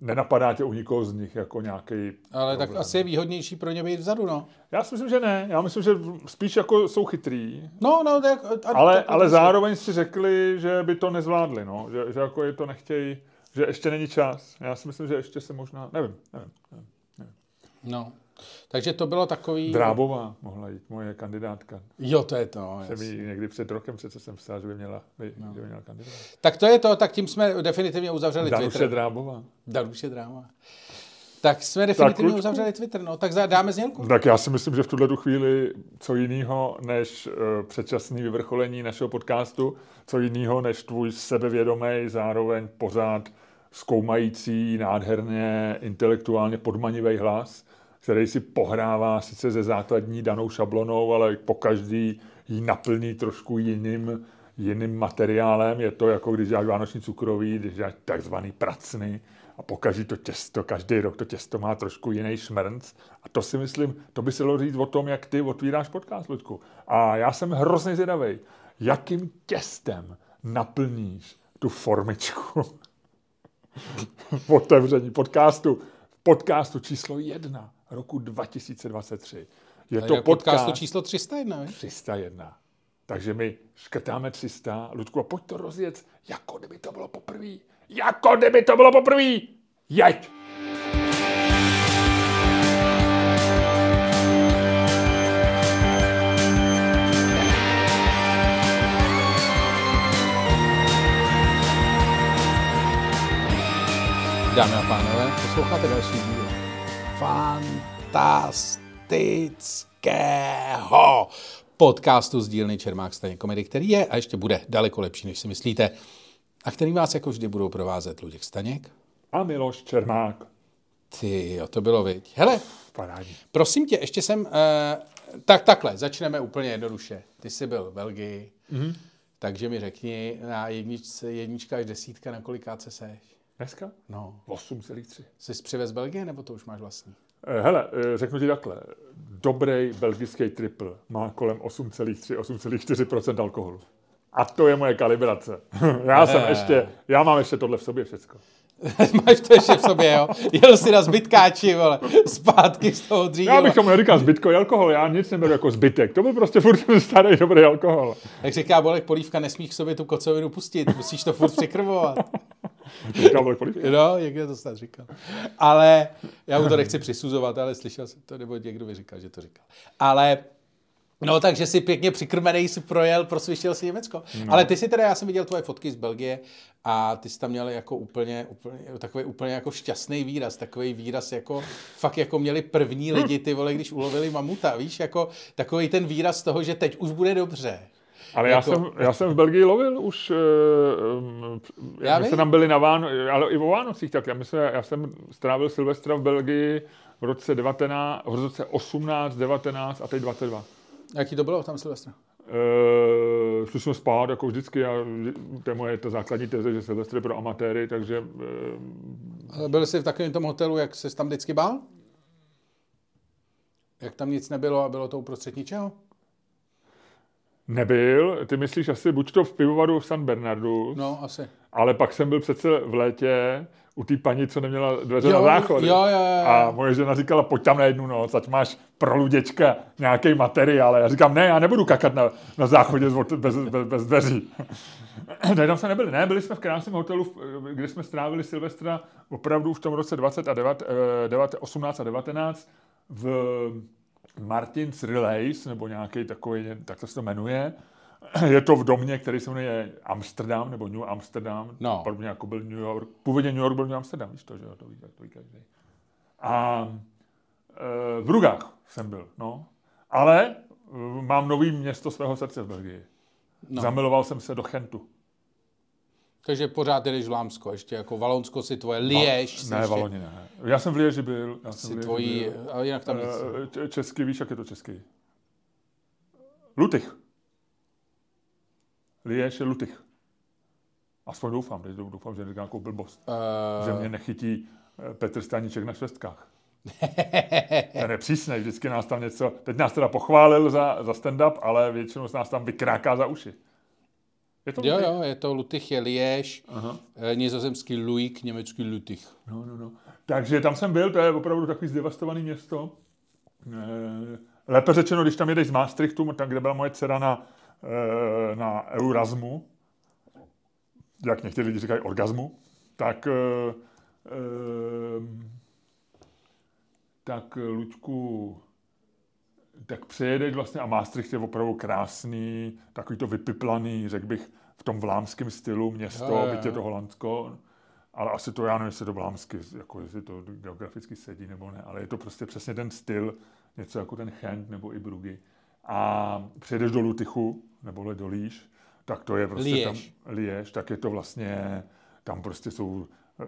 nenapadá tě u nikoho z nich jako nějaký. Ale problém. tak asi je výhodnější pro ně být vzadu, no. Já si myslím, že ne. Já myslím, že spíš jako jsou chytrý. No, no, tak, a, ale, tak, ale zároveň si řekli, že by to nezvládli, no. Že, že jako je to nechtějí, že ještě není čas. Já si myslím, že ještě se možná, nevím, nevím, nevím. nevím. No. Takže to bylo takový... Drábová mohla jít, moje kandidátka. Jo, to je to. Jsem jí někdy před rokem, přece jsem psal, že by měla, by, no. že by měla kandidát. Tak to je to, tak tím jsme definitivně uzavřeli Danuše Twitter. Drábová. Danuše Drábová. Tak jsme definitivně uzavřeli Twitter, no. Tak dáme znělku. Tak já si myslím, že v tuhle tu chvíli co jiného než uh, předčasný vyvrcholení našeho podcastu, co jiného než tvůj sebevědomý, zároveň pořád zkoumající, nádherně, intelektuálně podmanivý hlas, který si pohrává sice ze základní danou šablonou, ale po každý ji naplní trošku jiným, jiným materiálem. Je to jako když děláš vánoční cukroví, když děláš takzvaný pracny a pokaží to těsto, každý rok to těsto má trošku jiný šmrnc. A to si myslím, to by se dalo říct o tom, jak ty otvíráš podcast, Luďku. A já jsem hrozně zvědavý, jakým těstem naplníš tu formičku [LAUGHS] otevření podcastu. Podcastu číslo jedna roku 2023. Je to podcast podcastu číslo 301, ne? 301. Takže my škrtáme 300. Ludku, a pojď to rozjet, jako kdyby to bylo poprvé. Jako kdyby to bylo poprvé. Jeď! Dámy a pánové, posloucháte další díl fantastického podcastu z dílny Čermák Staně komedy, který je a ještě bude daleko lepší, než si myslíte. A který vás jako vždy budou provázet Luděk Staněk. A Miloš Čermák. Ty jo, to bylo viď. Hele, Parádní. prosím tě, ještě jsem... Uh, tak takhle, začneme úplně jednoduše. Ty jsi byl v Belgii, mm-hmm. takže mi řekni na jedničce, jednička až desítka, na kolikáce seš? Dneska? No, 8,3. jsi přivez z Belgie, nebo to už máš vlastní? Eh, Hele, eh, řeknu ti takhle. Dobrý belgický triple má kolem 8,3-8,4% alkoholu. A to je moje kalibrace. [LAUGHS] Já jsem ještě, já mám ještě tohle v sobě všecko. [LAUGHS] Máš to ještě v sobě, jo? Jel si na zbytkáči, vole, zpátky z toho dříve. Já bych tomu neříkal zbytkový alkohol, já nic neberu jako zbytek. To byl prostě furt starý dobrý alkohol. Jak říká Bolek Polívka, nesmíš k sobě tu kocovinu pustit, musíš to furt přikrmovat. [LAUGHS] Říkal Bolek Polívka. No, někde to snad říkal. Ale já mu to nechci přisuzovat, ale slyšel jsem to, nebo někdo mi říkal, že to říkal. Ale No, takže si pěkně přikrmený si projel, prosvištěl si Německo. No. Ale ty si teda, já jsem viděl tvoje fotky z Belgie a ty jsi tam měl jako úplně, úplně, takový úplně jako šťastný výraz, takový výraz jako, fakt jako měli první lidi, ty vole, když ulovili mamuta, víš, jako takový ten výraz toho, že teď už bude dobře. Ale já, Jako- jsem, já jsem v Belgii lovil už, uh, Já my jsme tam byli na Váno, ale i o Vánocích, tak já, myslím, já jsem strávil Silvestra v Belgii v roce 19, v roce 18, 19 a teď 22. Jaký to bylo tam Silvestra? Uh, šli jsme spát, jako vždycky, a to je moje ta základní teze, že Silvestr je pro amatéry, takže uh, Ale Byl jsi v takovém tom hotelu, jak se tam vždycky bál? Jak tam nic nebylo a bylo to uprostřed ničeho? nebyl. Ty myslíš asi buď to v pivovaru v San Bernardu, No, asi. Ale pak jsem byl přece v létě u té paní, co neměla dveře Jo, na záchod. jo, jo, jo. A moje žena říkala, pojď tam na jednu noc, ať máš pro luděčka nějaký materiál. A já říkám, ne, já nebudu kakat na, na záchodě bez, bez, bez dveří. [CLEARS THROAT] ne, tam jsme nebyli. Ne, byli jsme v krásném hotelu, kde jsme strávili Silvestra opravdu už v tom roce 20 a 9, eh, 9, 18 a 19 v Martins Relays, nebo nějaký takový, tak to se to jmenuje. [CLEARS THROAT] Je to v domě, který se jmenuje Amsterdam, nebo New Amsterdam. No. Podobně jako byl New York. Původně New York byl New Amsterdam, víš to, že jo, to ví, to ví každý. A e, v Brugách jsem byl, no. Ale e, mám nový město svého srdce v Belgii. No. Zamiloval jsem se do Chentu. Takže pořád jdeš v Lámsko, ještě jako Valonsko si tvoje, Liež si Ne, ještě, Valoni ne. Já jsem v Lieži byl. Já jsem si tvojí, byl. a jinak tam nic. E, č- Česky, víš, jak je to česky? Lutych. Liež je Lutych. Aspoň doufám, teď doufám, že neříkám nějakou blbost. Uh, že mě nechytí eh, Petr Staníček na švestkách. [LAUGHS] Ten je přísný, vždycky nás tam něco, teď nás teda pochválil za, za stand-up, ale většinou nás tam vykráká za uši. Je to jo, Lutych? jo, je to Lutych, je Liež, Aha. eh, nizozemský Luik, německý Lutych. No, no, no. Takže tam jsem byl, to je opravdu takový zdevastovaný město. Lépe řečeno, když tam jedeš z Maastrichtu, tam, kde byla moje dcera na, na Eurasmu, jak někteří lidi říkají orgasmu, tak eh, eh, tak Luďku, tak přejedeš vlastně a Maastricht je opravdu krásný, takový to vypiplaný, řekl bych, v tom vlámském stylu město, jo. byť je to Holandsko, ale asi to já nevím, jestli to vlámsky, jako jestli to geograficky sedí nebo ne, ale je to prostě přesně ten styl, něco jako ten Chent nebo i Brugy. A přijedeš do Lutychu, nebo do Líž, tak to je prostě Liège. tam, Liège, tak je to vlastně, tam prostě jsou eh,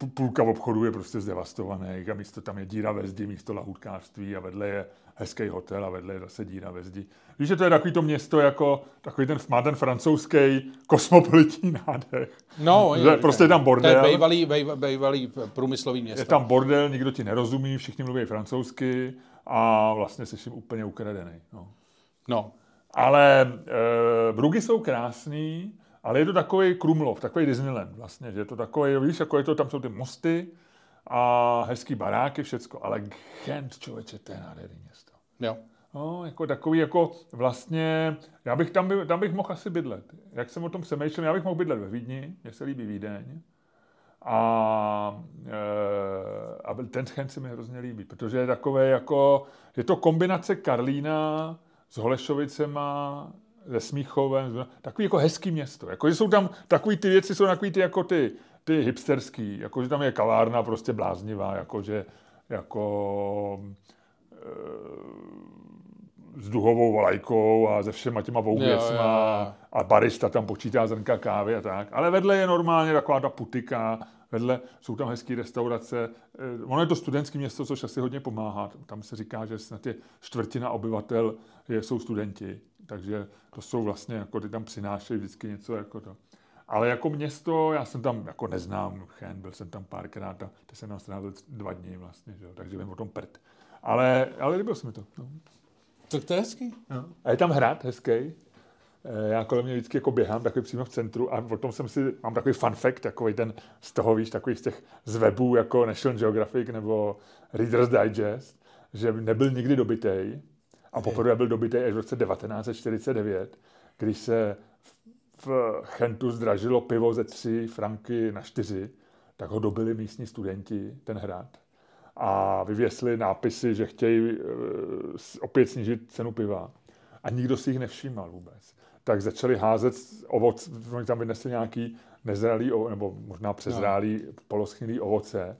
pů- půlka obchodu je prostě zdevastovaných a místo tam je díra ve zdi, místo lahůdkářství a vedle je hezký hotel a vedle je zase díra ve zdi. Víš, že to je takový to město jako, takový ten, má ten francouzský kosmopolitní nádech. No, Že prostě je tam bordel. To je bývalý, býva- bývalý průmyslový město. Je tam bordel, nikdo ti nerozumí, všichni mluví francouzsky a vlastně jsi jim úplně ukradený. No. No, Ale e, Brugy jsou krásný, ale je to takový Krumlov, takový Disneyland vlastně, že je to takový, víš, jako je to, tam jsou ty mosty a hezký baráky, všecko, ale Gent, člověče, to je nádherný město. jo. No, jako takový, jako vlastně, já bych tam, by, tam bych mohl asi bydlet. Jak jsem o tom přemýšlel, já bych mohl bydlet ve Vídni, mně se líbí Vídeň. A, e, a ten Gent se mi hrozně líbí, protože je takové jako, je to kombinace Karlína s Holešovicema, se Smíchovem, takový jako hezký město. Jako, že jsou tam takový ty věci, jsou takový ty jako ty, ty hipsterský, jako že tam je kavárna prostě bláznivá, jako že jako s duhovou vlajkou a se všema těma vouvěcma a barista tam počítá zrnka kávy a tak. Ale vedle je normálně taková ta putika, vedle jsou tam hezké restaurace. Eh, Ono je to studentské město, což asi hodně pomáhá. Tam se říká, že snad je čtvrtina obyvatel je, jsou studenti, takže to jsou vlastně, jako ty tam přinášejí vždycky něco jako to. Ale jako město, já jsem tam jako neznám Chen, byl jsem tam párkrát a teď jsem tam strávil dva dny vlastně, že jo, takže vím o tom prd. Ale, ale líbil se mi to. No. Tak to je hezký. No. A je tam hrad hezký. Eh, Já kolem mě vždycky jako běhám, takový přímo v centru a o tom jsem si, mám takový fun fact, takový ten z toho, víš, takový z těch z webů jako National Geographic nebo Reader's Digest, že nebyl nikdy dobitej a poprvé byl dobitej až v roce 1949, když se v Chentu zdražilo pivo ze 3 franky na 4, tak ho dobili místní studenti, ten hrad a vyvěsili nápisy, že chtějí s- opět snížit cenu piva. A nikdo si jich nevšímal vůbec. Tak začali házet ovoc, oni tam vynesli nějaký nezralý, nebo možná přezrálý, poloschnilý ovoce,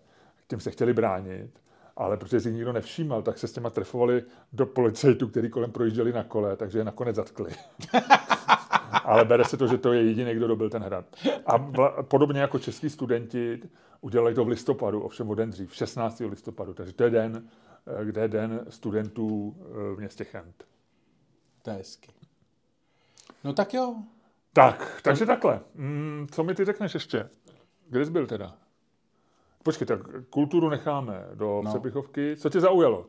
tím se chtěli bránit, ale protože si jich nikdo nevšímal, tak se s těma trefovali do policajtů, který kolem projížděli na kole, takže je nakonec zatkli. [LAUGHS] Ale bere se to, že to je jediný, kdo dobil ten hrad. A vla- podobně jako český studenti udělali to v listopadu, ovšem o den dřív, 16. listopadu. Takže to je den, eh, kde je den studentů eh, v městě Chent. To je hezky. No tak jo. Tak, takže takhle. Mm, co mi ty řekneš ještě? Kde jsi byl teda? Počkej, tak kulturu necháme do No. no. Přepichovky. Co tě zaujalo?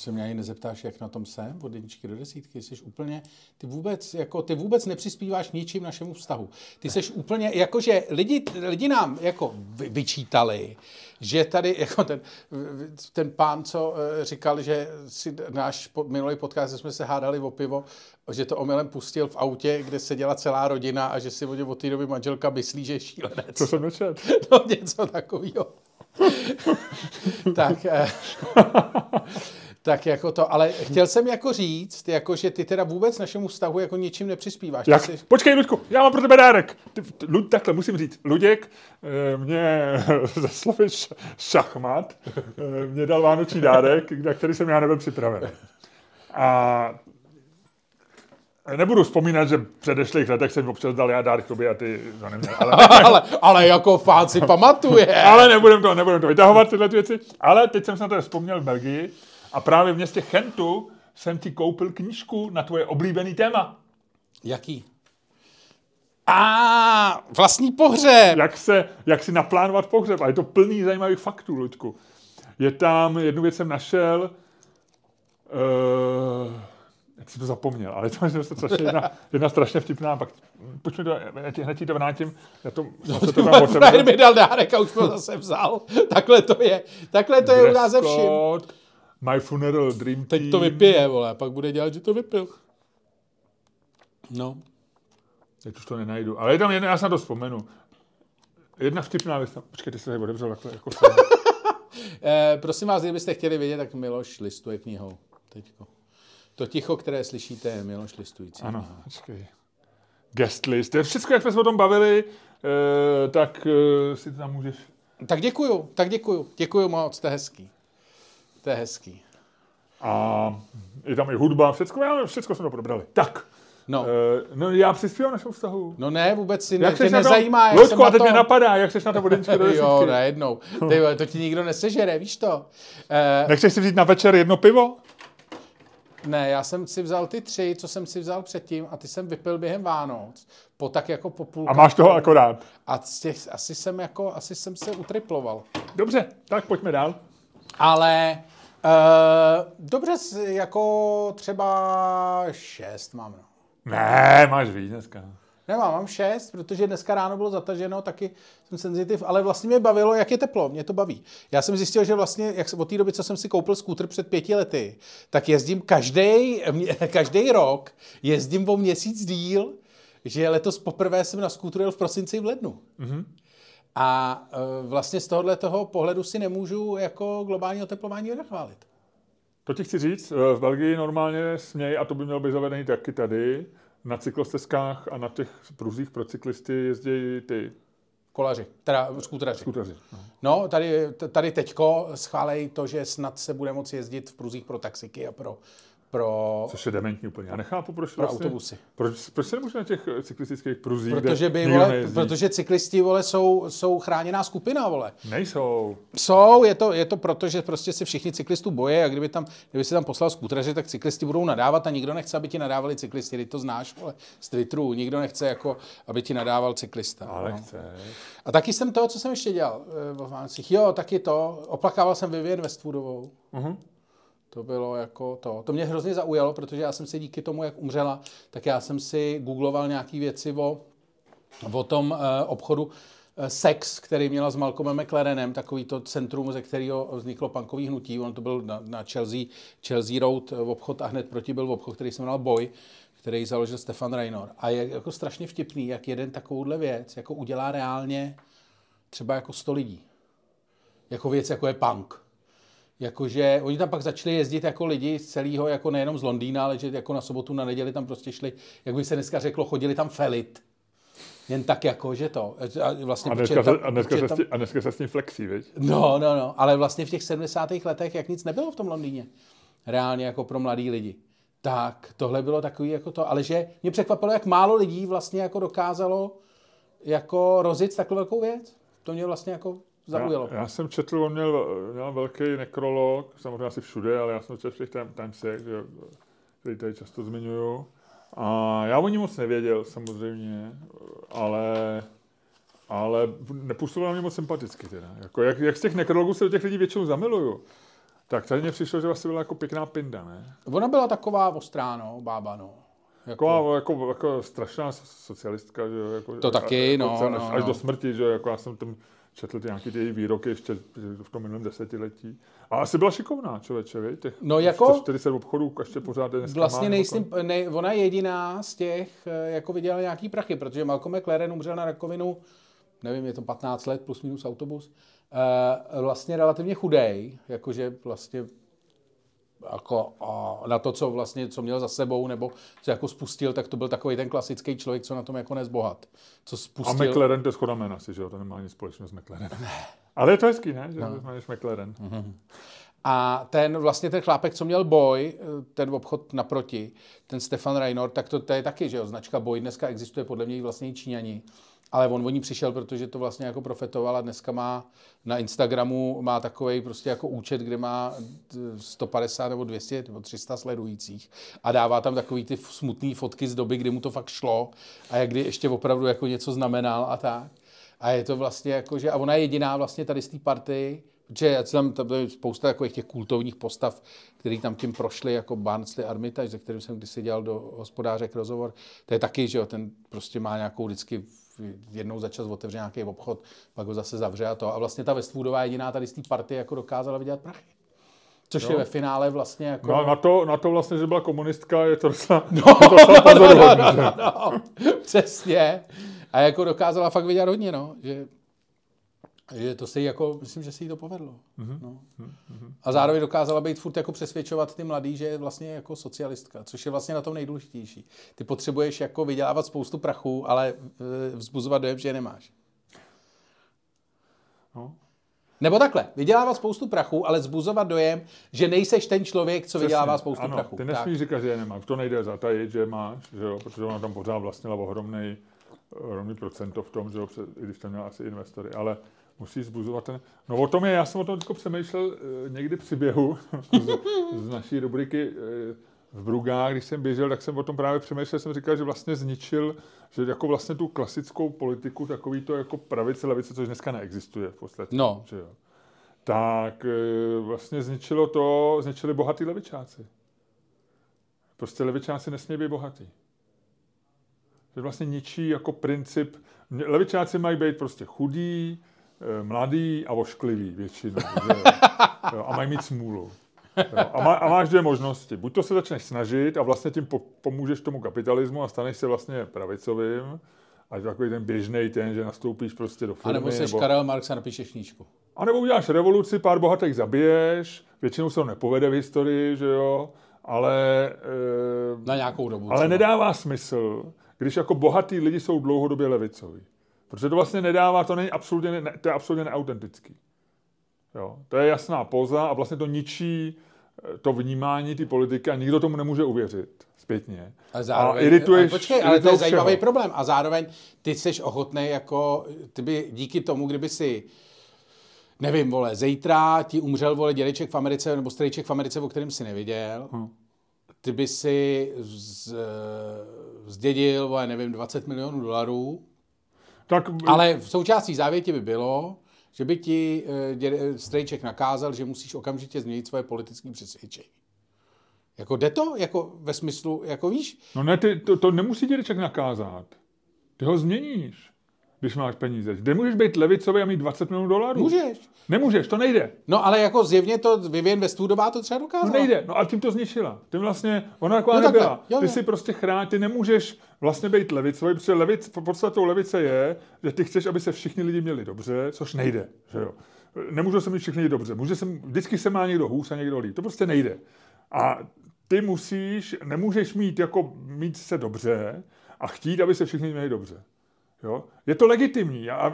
Se mě ani nezeptáš, jak na tom jsem, od jedničky do desítky. Jsi úplně, ty vůbec, jako, ty vůbec nepřispíváš ničím našemu vztahu. Ty jsi úplně, jakože lidi, lidi nám jako vy- vyčítali, že tady, jako ten, ten pán, co eh, říkal, že si náš minulý podcast, že jsme se hádali o pivo, že to omylem pustil v autě, kde seděla celá rodina a že si o ně od té doby manželka myslí, že je šílenec. Co jsem nečet? No něco takového. [LAUGHS] tak, eh, tak jako to, ale chtěl jsem jako říct, jako že ty teda vůbec našemu vztahu jako ničím nepřispíváš. Jak? jsi- Počkej, Ludku, já mám pro tebe dárek. Ty, ty, Lud, takhle musím říct. Luděk eh, mě [LAUGHS] ze slovy šachmat eh, mě dal vánoční dárek, na který jsem já nebyl připraven. A nebudu vzpomínat, že v předešlých letech jsem občas dal já dárek tobě a ty to neměl. Ale, [LAUGHS] ale, ale jako fán si pamatuje. [LAUGHS] ale nebudem to, nebudem to vytahovat tyhle ty věci. Ale teď jsem se na to vzpomněl v Belgii a právě v městě Chentu jsem ti koupil knížku na tvoje oblíbený téma. Jaký? A vlastní pohřeb. jak, se, jak si naplánovat pohřeb. A je to plný zajímavých faktů, Luďku. Je tam, jednu věc jsem našel, uh, jak jsem to zapomněl, ale to je strašně jedna, jedna strašně vtipná, pak pojďme to, já ti, hned ti to vrátím, já to, já se to tam otevřu. mi dal dárek a už ho zase vzal. Takhle to je. Takhle to je u nás ze vším. My Funeral Dream Team. Teď to vypije, vole, pak bude dělat, že to vypil. No. Teď už to nenajdu, ale je tam jedna, já se na to vzpomenu. Jedna vtipná věc, počkej, ty jsi tady otevřel takhle, jako. [LAUGHS] Eh, prosím vás, kdybyste chtěli vědět, tak Miloš listuje knihou. Teďko. To ticho, které slyšíte, je Miloš listující. Ano, počkej. Guest list. To je všechno, jak jsme se o tom bavili, eh, tak eh, si to tam můžeš... Tak děkuju, tak děkuju. Děkuju moc, to je hezký. To je hezký. A je tam i hudba, všechno, já- všechno jsme to probrali. Tak, No, eh, no já přispívám našemu vztahu. no ne, vůbec si ne, Jak to? nezajímá. jak jsem a teď to- mě napadá, jak seš na to vodeničky do [LAUGHS] jo, desítky. najednou. Ty to ti nikdo nesežere, víš to? Eh, Nechceš si vzít na večer jedno pivo? Ne, já jsem si vzal ty tři, co jsem si vzal předtím a ty jsem vypil během Vánoc. Po tak jako po půl. A máš toho akorát. A z těch, asi jsem jako, asi jsem se utriploval. Dobře, tak pojďme dál. Ale uh, dobře, jako třeba šest mám. No. Ne, máš víc dneska. Nemám, mám šest, protože dneska ráno bylo zataženo, taky jsem senzitiv, ale vlastně mě bavilo, jak je teplo, mě to baví. Já jsem zjistil, že vlastně jak, od té doby, co jsem si koupil skútr před pěti lety, tak jezdím každý, [LAUGHS] každý rok, jezdím o měsíc díl, že letos poprvé jsem na skútru jel v prosinci v lednu. Mm-hmm. A e, vlastně z tohohle toho pohledu si nemůžu jako globální oteplování nachválit. To ti chci říct, eh, v Belgii normálně směj, a to by mělo být zavedený taky tady, na cyklostezkách a na těch průzích pro cyklisty jezdí ty Kolaři, teda skútraři. skutaři. No. No, tady, tady teďko schválej to, že snad se bude moci jezdit v průzích pro taxiky a pro, pro, Což je dementní úplně. Já nechápu, proč pro autobusy. Proč, proč se nemůže na těch eh, cyklistických průzích, Protože, by, vole, nejezdí? protože cyklisti vole, jsou, jsou chráněná skupina. Vole. Nejsou. Jsou, je to, je to proto, že prostě se všichni cyklistů boje a kdyby, tam, kdyby si tam poslal skútraře, tak cyklisti budou nadávat a nikdo nechce, aby ti nadávali cyklisti. Ty to znáš vole, z Twitteru. Nikdo nechce, jako, aby ti nadával cyklista. Ale no. chce. A taky jsem to, co jsem ještě dělal eh, o Vánocích. Jo, taky to. Oplakával jsem Vivian Westwoodovou. Uh-huh. To bylo jako to. To mě hrozně zaujalo, protože já jsem si díky tomu, jak umřela, tak já jsem si googloval nějaké věci o, o tom uh, obchodu eh, Sex, který měla s Malcolmem McLarenem, takový to centrum, ze kterého vzniklo punkový hnutí. On to byl na, na Chelsea, Chelsea Road eh, obchod a hned proti byl obchod, který se jmenoval Boy, který založil Stefan Raynor. A je jako strašně vtipný, jak jeden takovouhle věc jako udělá reálně třeba jako 100 lidí. Jako věc, jako je punk. Jakože oni tam pak začali jezdit jako lidi z celého, jako nejenom z Londýna, ale že jako na sobotu, na neděli tam prostě šli, jak by se dneska řeklo, chodili tam felit. Jen tak jako, že to. A, vlastně, A dneska, se, tam- a, dneska se, tam- a dneska se s tím flexí, viď? No, no, no, ale vlastně v těch 70. letech, jak nic nebylo v tom Londýně, reálně jako pro mladý lidi, tak tohle bylo takový jako to, ale že mě překvapilo, jak málo lidí vlastně jako dokázalo jako rozjet takovou velkou věc. To mě vlastně jako zaujalo. Já, já jsem četl, on měl, měl velký nekrolog, samozřejmě asi všude, ale já jsem četl v těch Time- Timesech, který tady často zmiňuju. A já o ní moc nevěděl, samozřejmě, ale, ale nepůsobil na mě moc sympaticky teda. Jako, jak, jak z těch nekrologů se do těch lidí většinou zamiluju, tak tady mně přišlo, že vlastně byla jako pěkná pinda, ne? Ona byla taková ostrá, no, bába, no. Jako, Taková jako, jako strašná socialistka, že jo, jako, To taky, jako, no, až, no, až no. do smrti, že jo, jako já jsem tam četl ty nějaký ty její výroky ještě v tom minulém desetiletí. A asi byla šikovná, člověče, viď? Těch No jako- 40 obchodů ještě pořád je Vlastně nejsem, ne, ona je jediná z těch, eh, jako vydělala nějaký prachy, protože Malcolm McLaren umřel na rakovinu, nevím, je to 15 let, plus minus autobus, eh, vlastně relativně chudej, jakože vlastně jako a na to, co vlastně, co měl za sebou, nebo co jako spustil, tak to byl takový ten klasický člověk, co na tom jako nezbohat. Co A spustil... McLaren, to je schoda jména si, že jo, to nemá nic společného s McLarenem. Ale je to hezký, ne, že no. jmenuješ McLaren. A ten vlastně ten chlápek, co měl boj, ten obchod naproti, ten Stefan Raynor, tak to, to je taky, že jo, značka boj dneska existuje podle mě i vlastně i Číňani. Ale on o ní přišel, protože to vlastně jako profetoval a dneska má na Instagramu má takový prostě jako účet, kde má 150 nebo 200 nebo 300 sledujících a dává tam takový ty smutné fotky z doby, kdy mu to fakt šlo a jak kdy ještě opravdu jako něco znamenal a tak. A je to vlastně jako, že a ona je jediná vlastně tady z té party, protože tam, tam je spousta takových těch kultovních postav, který tam tím prošli, jako Barnsley Armitage, ze kterým jsem kdysi dělal do hospodářek rozhovor. To je taky, že jo, ten prostě má nějakou vždycky jednou za čas otevře nějaký obchod, pak ho zase zavře a to. A vlastně ta Westwoodová jediná tady z té party jako dokázala vydělat prachy. Což Jo. je ve finále vlastně jako... No, na, to, na to vlastně, že byla komunistka, je to docela, No, to docela [LAUGHS] no, no, pozoruhodný, no, že? no, no, přesně. A jako dokázala fakt vydělat hodně, no. Že Že to se jí jako, myslím, že se jí to povedlo. Mm-hmm. No. A zároveň dokázala být furt jako přesvědčovat ty mladý, že je vlastně jako socialistka, což je vlastně na tom nejdůležitější. Ty potřebuješ jako vydělávat spoustu prachu, ale e, vzbuzovat dojem, že je nemáš. No. Nebo takhle, vydělávat spoustu prachu, ale zbuzovat dojem, že nejseš ten člověk, co vydělává Přesně, spoustu ano, prachu. Ty nesmíš říkat, že je nemáš. To nejde zatajit, že je máš, že jo, protože ona tam pořád vlastnila ohromný, ohromný procento v tom, že jo, i když tam měla asi investory, ale musí zbuzovat ten... No o tom je, já jsem o tom přemýšlel eh, někdy při běhu [LAUGHS] z, z naší rubriky eh, v Brugách, když jsem běžel, tak jsem o tom právě přemýšlel, jsem říkal, že vlastně zničil, že jako vlastně tu klasickou politiku, takový to jako pravice, levice, což dneska neexistuje v podstatě. No. Že jo. Tak eh, vlastně zničilo to, zničili bohatý levičáci. Prostě levičáci nesmí být bohatý. Že vlastně ničí jako princip. Levičáci mají být prostě chudí, mladý a ošklivý většinou. Že? [LAUGHS] jo. A mají mít smůlu. Jo, a, má, a máš dvě možnosti. Buď to se začneš snažit a vlastně tím po, pomůžeš tomu kapitalismu a staneš se vlastně pravicovým, a takový ten běžný ten, že nastoupíš prostě do A firmy. nebo seš Karel Marx a napíšeš knížku. A nebo uděláš revoluci, pár bohatých zabiješ, většinou se to nepovede v historii, že jo, ale, e, Na nějakou dobu. ale třeba. nedává smysl, když jako bohatý lidi jsou dlouhodobě levicoví. Protože to vlastně nedává, to, není absolutně, ne, to je absolutně neautentický. Jo, to je jasná poza a vlastně to ničí eh, to vnímání ty politiky a nikdo tomu nemůže uvěřit zpětně. Ale zároveň, a irituješ, ale počkej, ale to je irituješ zajímavý všeho. problém. A zároveň ty jsi ochotný jako, ty by díky tomu, kdyby si nevím, vole, zítra ti umřel, vole, dědeček v Americe, nebo strejček v Americe, o kterém si neviděl, Hm. ty by si z, zdědil, vole, nevím, 20 milionů dolarů, Tak, ale v součástí závěti by bylo, že by ti děde, strejček nakázal, že musíš okamžitě změnit svoje politické přesvědčení. Jako jde to? Jako ve smyslu, jako víš? No ne, ty, to, to nemusí dědeček nakázat. Ty ho změníš, když máš peníze. Kde můžeš být levicový a mít 20 milionů dolarů? Můžeš. Nemůžeš, to nejde. No ale jako zjevně to Vivian Westwoodová to třeba No dokázala. nejde, no ale tím to zničila. Tím vlastně, ona taková No takhle, nebyla. jo, ty jo. si prostě chrán, ty nemůžeš vlastně být levicový, protože levic, podstatou levice je, že ty chceš, aby se všichni lidi měli dobře, což nejde. Že jo? Nemůžou se mít všichni dobře. Může se, vždycky se má někdo hůř a někdo líp. To prostě nejde. A ty musíš, nemůžeš mít jako mít se dobře a chtít, aby se všichni měli dobře. Jo? Je to legitimní. A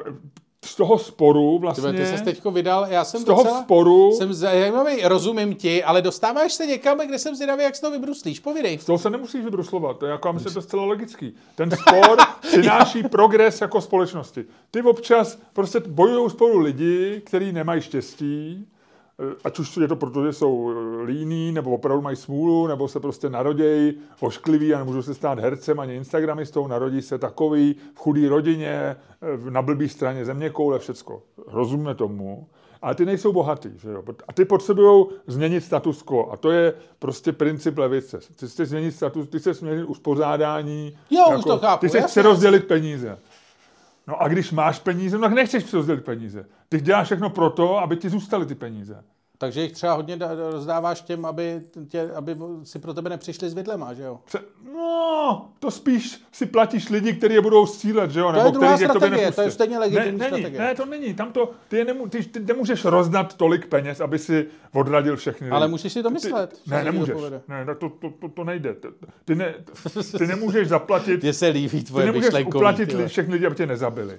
z toho sporu vlastně... Ty, ty jsi teďko vydal, já jsem z toho docela, sporu... jsem zajímavý, rozumím ti, ale dostáváš se někam, kde jsem zvědavý, jak z toho vybruslíš. Povídej. Z toho se nemusíš vybruslovat, to je jako, myslím, to je zcela logický. Ten spor [LAUGHS] přináší progres jako společnosti. Ty občas prostě bojují spolu lidi, kteří nemají štěstí, ať už je to proto, že jsou eh, líní, nebo opravdu mají smůlu, nebo se prostě narodějí oškliví a nemůžou se stát hercem ani instagramistou, narodí se takový v chudé rodině, eh, na blbý straně země koule, všecko. Rozumíme tomu. Ale ty nejsou bohatý, že jo? A ty potřebují změnit status quo. A to je prostě princip levice. Ty chceš změnit status, ty chceš změnit uspořádání. jako- Jo, už to chápu, Ty chceš přerozdělit peníze. No a když máš peníze, no tak nechceš přerozdělit peníze. Ty děláš všechno proto, aby ti zůstaly ty peníze. Takže jich třeba hodně rozdáváš těm, aby, tě, aby si pro tebe nepřišli s vidlema, že jo? Pře- no, to spíš si platíš lidi, kteří je budou střílet, že jo? je druhá kteří je k tobě strategie, to je stejně legitimní ne, není, strategie. Ne, to není. Tam to, ty, je nemů, ty, ty nemůžeš rozdat tolik peněz, aby si odradil všechny Ale lidi. můžeš si to myslet, Ty, že ne, to nemůžeš. Ne, tak to, to, to, to nejde. Ty, ty, ne, ty nemůžeš zaplatit, [LAUGHS] Mně se líbí ty tvoje nemůžeš uplatit ty li, vole. všechny lidi, aby tě nezabili.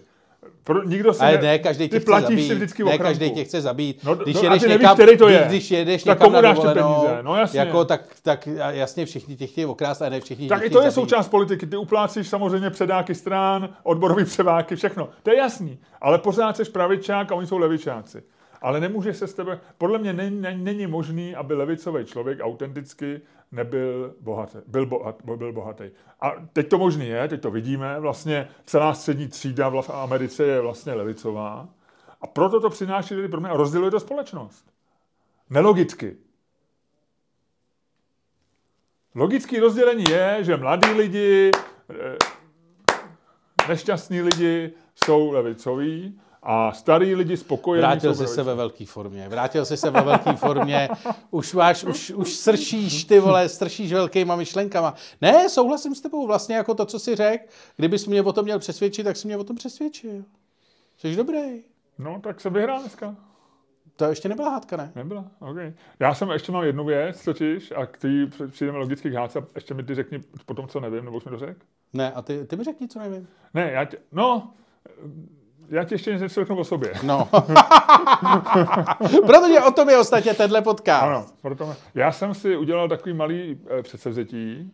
Pro, nikdo se Ale ne, každý tě ty chce platíš zabít. si vždycky ne, každý tě chce zabít. No, když no, a jedeš ty nevíš, někam, který to je. Když, jedeš Tak někam komu na dovolenou, peníze? No, jasně. Jako, tak, tak jasně všichni tě chtějí okrást, ale ne všichni Tak i to je zabít. součást politiky. Ty uplácíš samozřejmě předáky strán, odborový převáky, všechno. To je jasný. Ale pořád jsi pravičák a oni jsou levičáci. Ale nemůže se s tebe... Podle mě není, není, není možný, aby levicový člověk autenticky nebyl bohatý. Byl, bohat, byl bohatý. A teď to možný je, teď to vidíme. Vlastně celá střední třída v Americe je vlastně levicová. A proto to přináší lidi pro mě a rozděluje to společnost. Nelogicky. Logický rozdělení je, že mladí lidi, eh, nešťastní lidi jsou levicoví a starý lidi spokojení Vrátil jsi se ve velké formě. Vrátil jsi se ve velké formě. Už máš, už, už sršíš ty vole, sršíš velkýma myšlenkama. Ne, souhlasím s tebou. Vlastně jako to, co jsi řekl. Kdybys mě o tom měl přesvědčit, tak si mě o tom přesvědčil. Jsi dobrý. No, tak se vyhrál dneska. To ještě nebyla hádka, ne? Nebyla, OK. Já jsem ještě mám jednu věc, totiž, a k který přijdeme logicky k hádce, ještě mi ty řekni potom, co nevím, nebo už mi to řekl? Ne, a ty, ty mi řekni, co nevím. Ne, já tě, no, já ti ještě něco řeknu o sobě. No. [LAUGHS] Protože o tom je ostatně tenhle podcast. Ano, proto já jsem si udělal takový malý e, předsevzetí,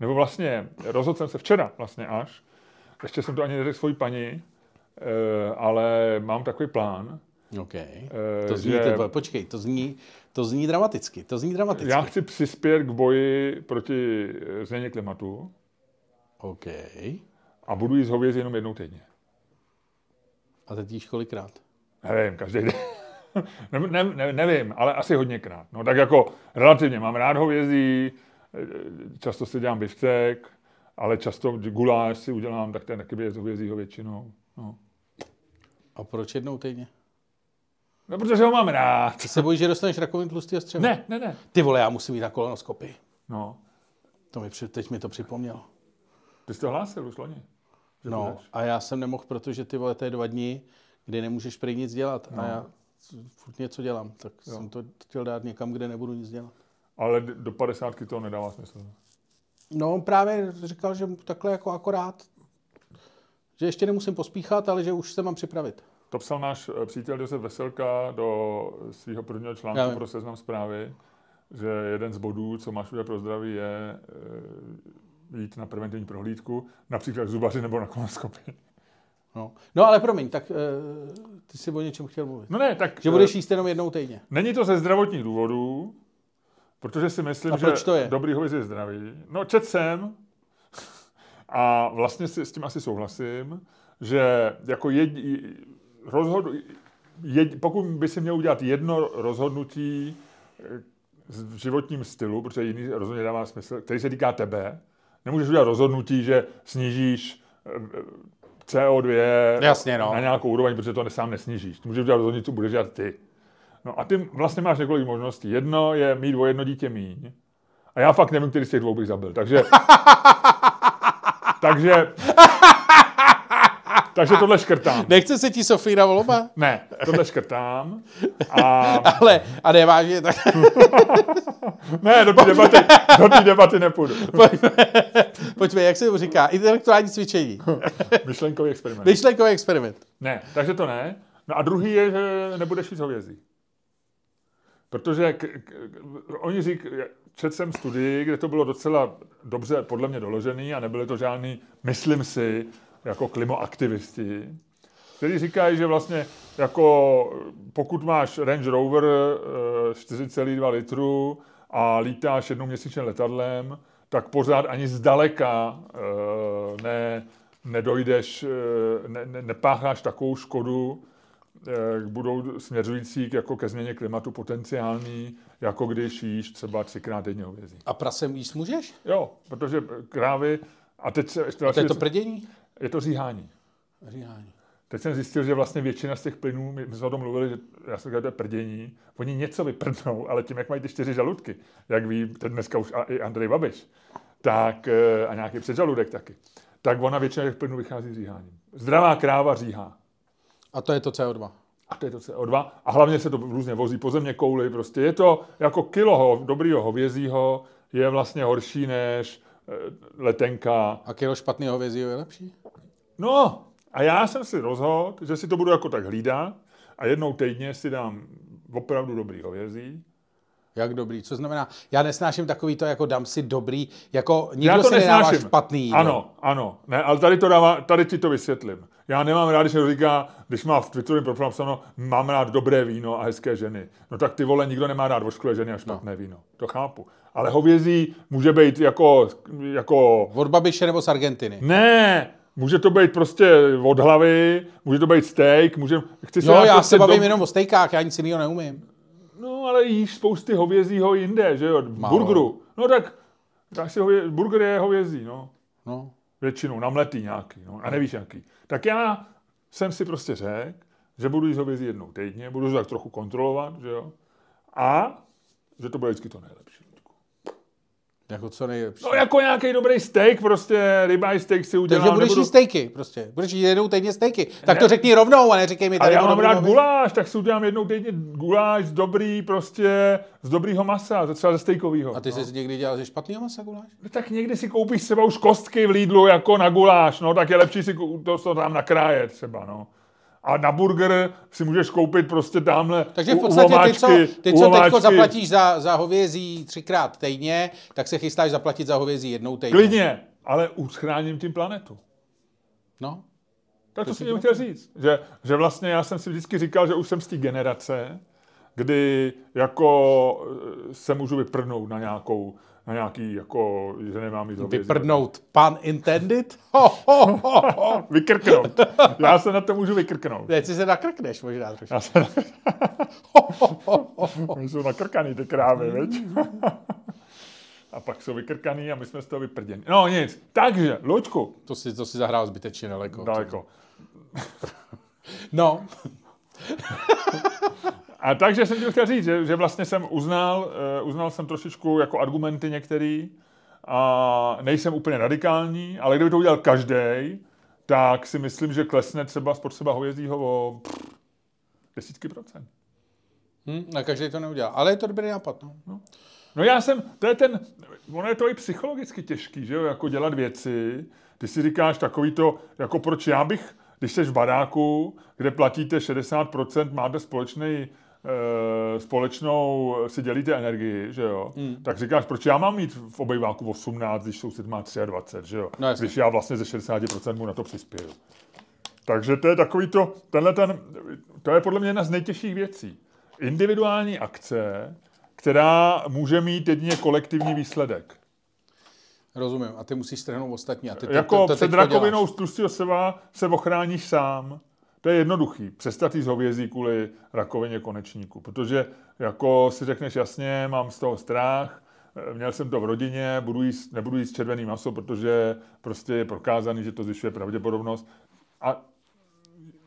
nebo vlastně rozhodl jsem se včera vlastně až, ještě jsem to ani neřekl svojí paní, e, ale mám takový plán. OK. To zní, že, to, počkej, to zní, to zní dramaticky. To zní dramaticky. Já chci přispět k boji proti změně klimatu. OK. A budu jíst hovězí jenom jednou týdně. A teď jíš kolikrát? Nevím, každý den. [LAUGHS] ne, ne, ne, nevím, ale asi hodněkrát. No tak jako relativně mám rád hovězí, často si dělám biftek, ale často guláš si udělám, tak ten taky z hovězího většinou. No. A proč jednou týdně? No, protože ho mám rád. Ty se bojíš, že dostaneš rakovinu tlustého střeva? Ne, ne, ne. Ty vole, já musím jít na kolonoskopii. No. To mi, teď mi to připomnělo. Ty jsi to hlásil už loni. No, a já jsem nemohl, protože ty vole, to je dva dny, kdy nemůžeš prý nic dělat. No. A já furt něco dělám, tak jo. jsem to chtěl dát někam, kde nebudu nic dělat. Ale do padesátky to nedává smysl. No, on právě říkal, že takhle jako akorát, že ještě nemusím pospíchat, ale že už se mám připravit. To psal náš eh, přítel Josef Veselka do svého prvního článku pro seznam zprávy, že jeden z bodů, co máš udělat pro zdraví, je eh, jít na preventivní prohlídku, například k zubaři nebo na kolonoskopii. No. no ale promiň, tak uh, ty si o něčem chtěl mluvit. No ne, tak... Že budeš jíst jenom jednou týdně. Není to ze zdravotních důvodů, protože si myslím, a že to je? dobrý hověz je zdravý. No čet jsem a vlastně si s tím asi souhlasím, že jako jed, rozhodu, jed, pokud by si měl udělat jedno rozhodnutí eh, v životním stylu, protože jiný rozhodně dává smysl, který se týká tebe, nemůžeš udělat rozhodnutí, že snížíš eh, CO2 Jasně, no. na nějakou úroveň, protože to sám nesnížíš. Můžeš udělat rozhodnutí, co budeš dělat ty. No a ty vlastně máš několik možností. Jedno je mít o jedno dítě míň. A já fakt nevím, který z těch dvou bych zabil. Takže... [LAUGHS] takže... Takže tohle škrtám. Nechce se ti Sofína volba? Ne, tohle škrtám. A... [LAUGHS] Ale, a nevážně tak. [LAUGHS] ne, do té debaty, do té debaty nepůjdu. Pojďme, pojďme, jak se to říká? Intelektuální cvičení. [LAUGHS] Myšlenkový experiment. Myšlenkový experiment. Ne, takže to ne. No a druhý je, že nebudeš jít hovězí. Protože k, k, oni řík, četl jsem studii, kde to bylo docela dobře podle mě doložený a nebyly to žádný, myslím si, jako klimoaktivisti, kteří říkají, že vlastně jako pokud máš Range Rover 4,2 eh, litru a lítáš jednou měsíčně letadlem, tak pořád ani zdaleka eh, ne, nedojdeš, eh, ne, ne, nepácháš takovou škodu, budou směřující k, jako ke změně klimatu potenciální, jako když jíš třeba třikrát denně hovězí. A prasem jíst můžeš? Jo, protože krávy... A teď se ještě... A to je to prdění? Je to říhání. Říhání. Teď jsem zjistil, že vlastně většina z těch plynů, my jsme o tom mluvili, že já jsem říkal, to je prdění, oni něco vyprdnou, ale tím, jak mají ty čtyři žaludky, jak ví teď dneska už a, i Andrej Babiš, tak, eh, a nějaký předžaludek taky, tak ona většina těch plynů vychází říháním. Zdravá kráva říhá. A to je to CO2. A to je to CO2. A hlavně se to různě vozí po země kouly. Prostě je to jako kilo dobrýho hovězího je vlastně horší než eh, letenka. A kilo špatného hovězího je lepší? No, a já jsem si rozhodl, že si to budu jako tak hlídat a jednou týdně si dám opravdu dobrý hovězí. Jak dobrý? Co znamená? Já nesnáším takový to, jako dám si dobrý, jako nikdo si nedává špatný. Ano, ano. Ne, ale tady, to dává, tady ti to vysvětlím. Já nemám rád, když někdo říká, když má v Twitteru profilu napsáno, mám rád dobré víno a hezké ženy. No tak ty vole, nikdo nemá rád vošklé ženy a špatné no. víno. To chápu. Ale hovězí může být jako... jako... Od Babiše nebo z Argentiny? Ne, Může to být prostě od hlavy, může to být steak, může... Chci se no, já se bavím do... jenom o steakách, já nic jiného neumím. No, ale jíš spousty hovězího jinde, že jo? Málo. Burgeru. No tak, tak si hově... burger je hovězí, no. No. Většinou, namletý nějaký, no. A nevíš jaký. Tak já jsem si prostě řekl, že budu jíst hovězí jednou týdně, budu to tak trochu kontrolovat, že jo? A že to bude vždycky to nejlepší. Jako co nejlepší. No jako nějaký dobrý steak, prostě rybaj steak si udělám. Takže budeš nebudu- jíst stejky prostě. Budeš jíst jednou týdně stejky. Tak Ne. to řekni rovnou a neříkej mi Ale tady. já to mám rád guláš, tak si udělám jednou týdně guláš z dobrý, prostě z dobrýho masa, ze- třeba ze stejkového. A ty jsi někdy dělal ze špatného masa guláš? No, tak někdy si koupíš třeba už kostky v Lidlu jako na guláš, no, tak je lepší si to, to tam nakrájet třeba, no. A na burger si můžeš koupit prostě tamhle Takže v u podstatě ty, co, ty, co teď zaplatíš za, za hovězí třikrát týdně, tak se chystáš zaplatit za hovězí jednou týdně. Klidně, ale uchráním tím planetu. No. Tak to, To jsem chtěl říct, že, že vlastně já jsem si vždycky říkal, že už jsem z té generace, kdy jako eh, se můžu vyprdnout na nějakou, na nějaký, jako, že nemám jít. Vyprdnout pun intended? [LAUGHS] Ho, ho, ho, ho. Vykrknout. Já se na to můžu vykrknout. Teď si se nakrkneš možná trošku. Já se [LAUGHS] Oni jsou nakrkaný ty krávy, veď? [LAUGHS] A pak jsou vykrkaný a my jsme z toho vyprděni. No nic. Takže, Luďku, To si, to si zahrál zbytečně daleko. daleko. No, A takže jsem ti chtěl říct, že, že vlastně jsem uznal, uh, uznal jsem trošičku jako argumenty některý a nejsem úplně radikální, ale kdyby to udělal každý, tak si myslím, že klesne třeba spotřeba hovězího o pff, desítky procent. hm, na každý to neudělá. Ale je to dobrý nápad. No. No já jsem, to je ten, ono je to i psychologicky těžký, že jo, jako dělat věci. Ty si říkáš takový to, jako proč já bych, když jsi v baráku, kde platíte 60%, máte společný, společnou, si dělíte energii, že jo, Hmm. tak říkáš, proč já mám mít v obejváku 18, když soused má 23, že jo, No když já vlastně ze 60% mu na to přispěju. Takže to je takový to, tenhle ten, to je podle mě jedna z nejtěžších věcí. Individuální akce, která může mít jedině kolektivní výsledek. Rozumím. A ty musíš strhnout ostatní. A ty, ty, Jako to, to před rakovinou z tlustého seba se ochráníš sám. To je jednoduchý. Přestat jíst hovězí kvůli rakovině konečníku. Protože jako si řekneš jasně, mám z toho strach, měl jsem to v rodině, budu jíst, nebudu jíst červený maso, protože prostě je prokázaný, že to zvyšuje pravděpodobnost. A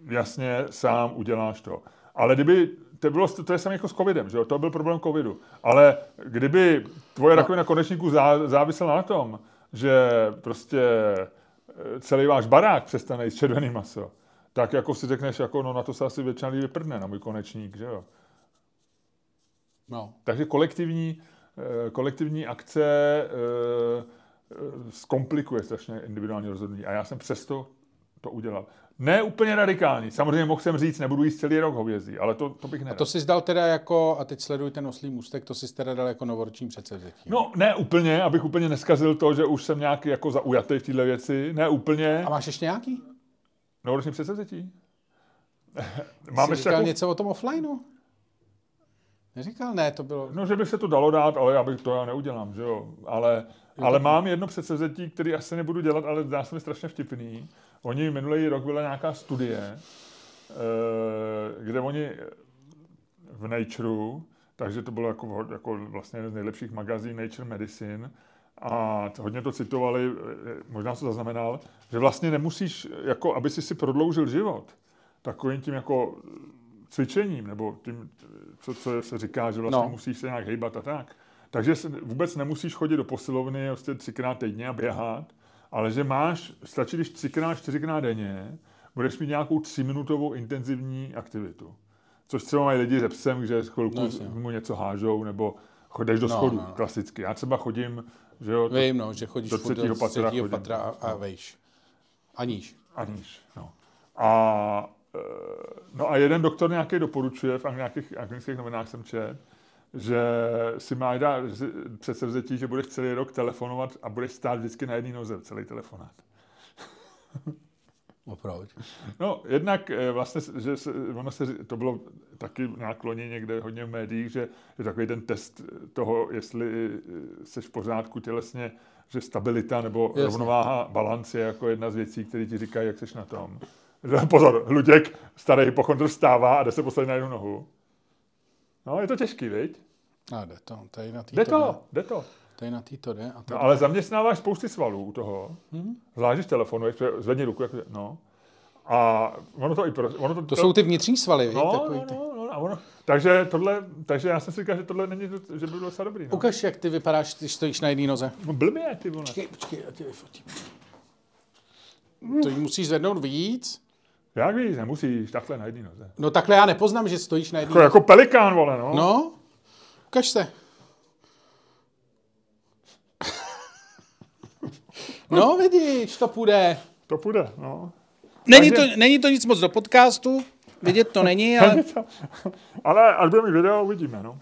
jasně, sám uděláš to. Ale kdyby, to, bylo, to je samé jako s covidem, že jo? to byl problém covidu. Ale kdyby tvoje No. rakovina konečníků zá, závisela na tom, že prostě eh, celý váš barák přestane jíst červený maso, tak jako si řekneš, jako no na to se asi většina lidí vyprdne, na můj konečník, že jo. No. Takže kolektivní, eh, kolektivní akce eh, eh, zkomplikuje strašně individuální rozhodnutí. A já jsem přesto to udělal. Ne úplně radikální. Samozřejmě mohl jsem říct, nebudu jíst celý rok hovězí, ale to, to bych A nedal. to jsi dal teda jako, a teď sleduj ten oslý můstek, to jsi teda dal jako novoroční předsevzetí. No, ne úplně, abych úplně neskazil to, že už jsem nějaký jako zaujatý v této věci. Ne úplně. A máš ještě nějaký? Novoroční předsevzetí? [LAUGHS] Jsi Mám ještě říkal jako, něco o tom offlineu? Neříkal? Ne, to bylo... No, že by se to dalo dát, ale já bych to já neudělám, že jo. Ale, ale mám jedno předsevzetí, který asi nebudu dělat, ale zdá se mi strašně vtipný. Oni minulý rok byla nějaká studie, eh, kde oni v Natureu, takže to bylo jako, jako vlastně jeden z nejlepších magazín Nature Medicine, a hodně to citovali, eh, možná to zaznamenal, že vlastně nemusíš, jako aby si si prodloužil život, takovým tím jako cvičením, nebo tím, co, co se říká, že vlastně No. musíš se nějak hejbat a tak. Takže se vůbec nemusíš chodit do posilovny prostě třikrát týdně a běhat, ale že máš, stačí, když třikrát, čtyřikrát denně, budeš mít nějakou tříminutovou intenzivní aktivitu. Což třeba mají lidi se psem, že chvilku No mu něco hážou, nebo chodíš do No, schodu, no, no. klasicky. Já třeba chodím, že jo, to, Vím, no, že chodíš do třetího patra třetího patra a, a vejš. A níž. A níž, no. A, e, no a jeden doktor nějaký doporučuje, v nějakých anglických novinách jsem čet, že si máš dát předsevzetí, že budeš celý rok telefonovat a budeš stát vždycky na jedné noze celý telefonát. [LAUGHS] Opravdu. No, jednak eh, vlastně, že se, ono se, to bylo taky nějak loni někde hodně v médiích, že je takový ten test toho, jestli jsi v pořádku tělesně, že stabilita nebo Jasně. Rovnováha, balans je jako jedna z věcí, které ti říkají, jak jsi na tom. [LAUGHS] Pozor, Luděk, starý hypochondr vstává a jde se postavit na jednu nohu. No, je to těžký, viď? A jde to, tady na jde. to, jde to. Tady na týto jde. A tady. No, ale zaměstnáváš spousty svalů u toho. Hmm. Zvlášť telefonuješ, zvedni ruku, jako, no. A ono to i pro, ono to, To jsou ty vnitřní svaly, No, takový no, ty. no, no, a ono, takže, tohle, takže já jsem si říkal, že tohle není, že by bylo docela dobrý. No. Ukaž, jak ty vypadáš, když stojíš na jedné noze. No, blbě, ty vole. Počkej, počkej, já tě vyfotím. To jí musíš zvednout víc. Jak víš, nemusíš, takhle na jedný noze. No takhle já nepoznám, že stojíš na jedné Jako, jako pelikán, vole, no. No, ukaž se. No, vidíš, to půjde. To půjde, no. Není to, Takže- není to nic moc do podcastu, vidět to není, [LAUGHS] ale... Ale až budeme mít video, uvidíme, no.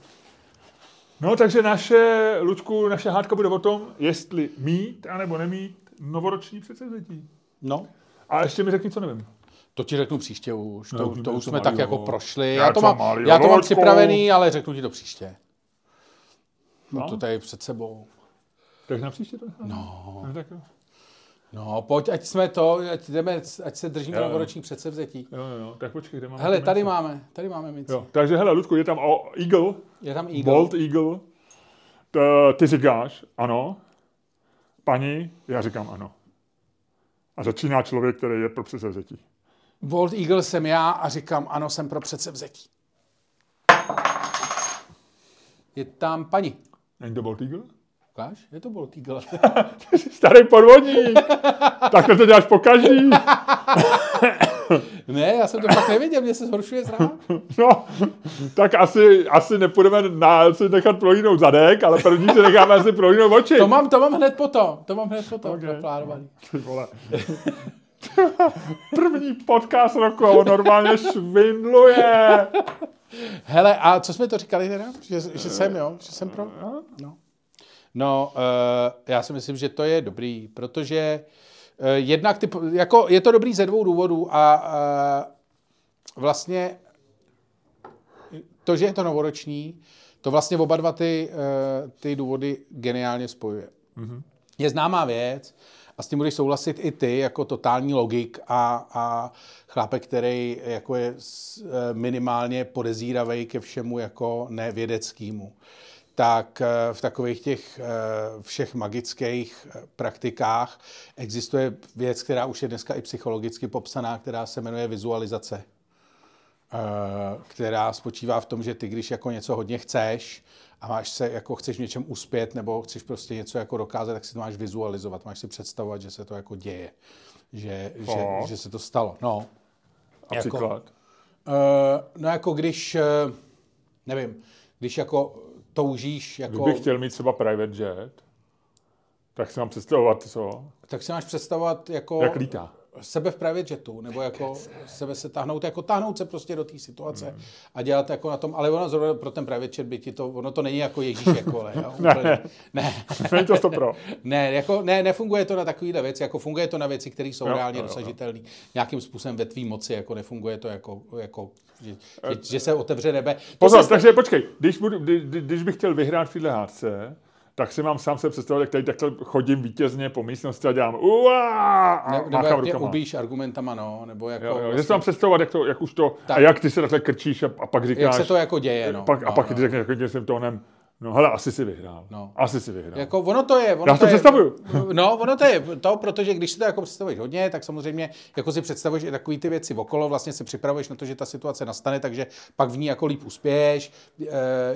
No, takže naše, Lučku, naše hádka bude o tom, jestli mít, anebo nemít novoroční předsevzetí. No, A ještě mi řekni, co nevím. to ti řeknu příště už, to, No, to to už jsme malýho. tak jako prošli. Já Já to mám, malýho, já to mám připravený, ale řeknu ti to příště. No, No. to tady před sebou. Tak na příště to. No. no tak jo. No, pojď, ať jsme to, ať, jdeme, ať se držíme novoroční předsevzetí. Jo, jo, tak počkej, kde máme Hele, tady minci? máme, tady máme minci. Jo, takže hele, Ludku, je tam Eagle, Je tam Eagle. Bolt Eagle. T, ty říkáš ano. Paní, já říkám ano. A začíná člověk, který je pro předsevzetí. Bold Eagle jsem já a říkám, ano, jsem pro předsevzetí. Je tam paní. Není to Bolt Eagle? Ukáž? Je to Bold Eagle. Ty jsi starý podvodník. Takhle to děláš po každý. [LAUGHS] ne, já jsem to fakt nevěděl, mě se zhoršuje zrák. [LAUGHS] No, tak asi, asi nepůjdeme na, si nechat prolínout zadek, ale první si necháme asi prolínout oči. To mám, to mám hned potom, to mám hned potom, Okay. naplánovaný. [LAUGHS] Ty vole. První podcast roku on normálně švindluje. Hele, a co jsme to říkali teda? Že, že jsem, jo? Že jsem pro? No. No, uh, já si myslím, že to je dobrý, protože uh, jednak ty, jako je to dobrý ze dvou důvodů a uh, vlastně to, že je to novoroční, to vlastně oba dva ty, ty důvody geniálně spojuje. Mm-hmm. Je známá věc a s tím budeš souhlasit i ty jako totální logik a, a chlápek, který jako je eh, minimálně podezíravý ke všemu jako nevědeckému tak eh, v takových těch eh, všech magických eh, praktikách existuje věc, která už je dneska i psychologicky popsaná, která se jmenuje vizualizace která spočívá v tom, že ty, když jako něco hodně chceš a máš se, jako chceš v něčem uspět nebo chceš prostě něco jako dokázat, tak si to máš vizualizovat, máš si představovat, že se to jako děje, že, že, No. že se to stalo. No, A Jako- příklad. Uh, no jako když, uh, nevím, když jako toužíš, jako, Kdybych chtěl mít třeba private jet, tak si mám představovat, co? tak si máš představovat jako Jak lítá. Sebe v private jetu, nebo jako sebe se tahnout, jako tahnout se prostě do té situace a dělat jako na tom, ale ono zrovna pro ten private jet by ti to, ono to není jako Ježíš jako, ale, [LAUGHS] jo, Ne, ne. ne. Není to to pro. [LAUGHS] Ne, jako, ne, nefunguje to na takovýhle věci, jako funguje to na věci, které jsou Jo, reálně dosažitelné. Nějakým způsobem ve tvý moci, jako nefunguje to jako, jako že, že, že, se otevře nebe. Pozor, se- takže počkej, když, budu, kdy, kdy- když bych chtěl vyhrát v téhle hádce, tak si mám sám se představit, jak tady takhle chodím vítězně po místnosti a dělám uá a ne, nebo jak tě ubíš argumentama, no, nebo jako, Jo, jo, vlastně, si mám představovat, jak, to, jak už to, Tak. a jak ty se takhle krčíš a, a pak říkáš, jak se to jako děje, no. pak, a no, pak no. ty řekneš takovým svým tónem, no hele, asi si vyhrál, No. asi si vyhrál. Jako ono to je. Ono Já to je, představuju. No, ono to je to, protože když si to jako představuješ hodně, tak samozřejmě jako si představuješ i takové ty věci okolo, vlastně se připravuješ na to, že ta situace nastane, takže pak v ní jako líp uspěješ. Eh,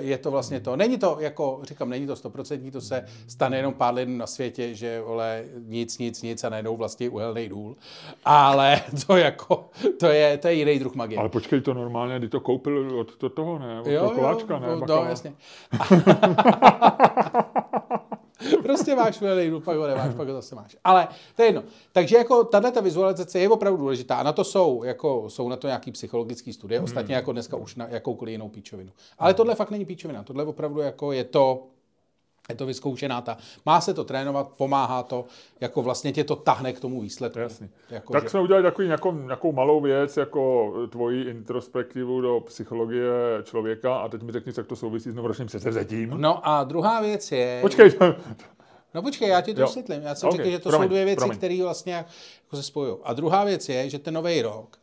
Je to vlastně to. Není to, jako říkám, není to stoprocentní, to se stane jenom pár lidí na světě, že vole, nic, nic, nic a najednou vlastně uhelný důl. Ale [LAUGHS] to jako, to je, to je jiný druh magie. Ale počkej, to normálně, kdy to koupil od to, toho, ne? Od toho koláčka, ne? no, no, jasně. [LAUGHS] [LAUGHS] prostě máš důl, pak ho nemáš, pak ho zase máš. Ale to je jedno. Takže jako tahle ta vizualizace je opravdu důležitá a na to jsou, jako, jsou na to nějaký psychologické studie, Hmm. ostatně jako dneska už na jakoukoliv jinou píčovinu. Ale tohle fakt není píčovina, tohle opravdu jako je to, je to vyzkoušená ta. Má se to trénovat, pomáhá to, jako vlastně tě to tahne k tomu výsledku. Jasně. Jako, Tak že- jsme udělali takový, nějakou, nějakou malou věc, jako tvoji introspektivu do psychologie člověka a teď mi řekni, jak to souvisí s novoročním předsevzetím. No a druhá věc je... Počkej, No počkej, já ti to vysvětlím. Já jsem Ok, řekl, že to promiň, jsou dvě věci, které vlastně jako se spojují. A druhá věc je, že ten nový rok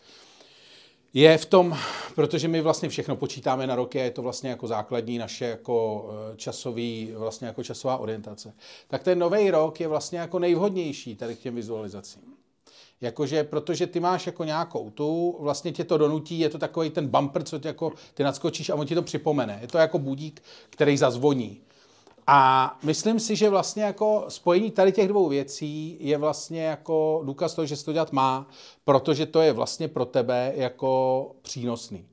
je v tom, protože my vlastně všechno počítáme na roky a je to vlastně jako základní naše jako eh, časový, vlastně jako časová orientace. Tak ten nový rok je vlastně jako nejvhodnější tady k těm vizualizacím. Jakože, protože ty máš jako nějakou tu, vlastně tě to donutí, je to takový ten bumper, co tě jako, ty nadskočíš a on ti to připomene. Je to jako budík, který zazvoní. A myslím si, že vlastně jako spojení tady těch dvou věcí je vlastně jako důkaz toho, že se to dělat má, protože to je vlastně pro tebe jako přínosný.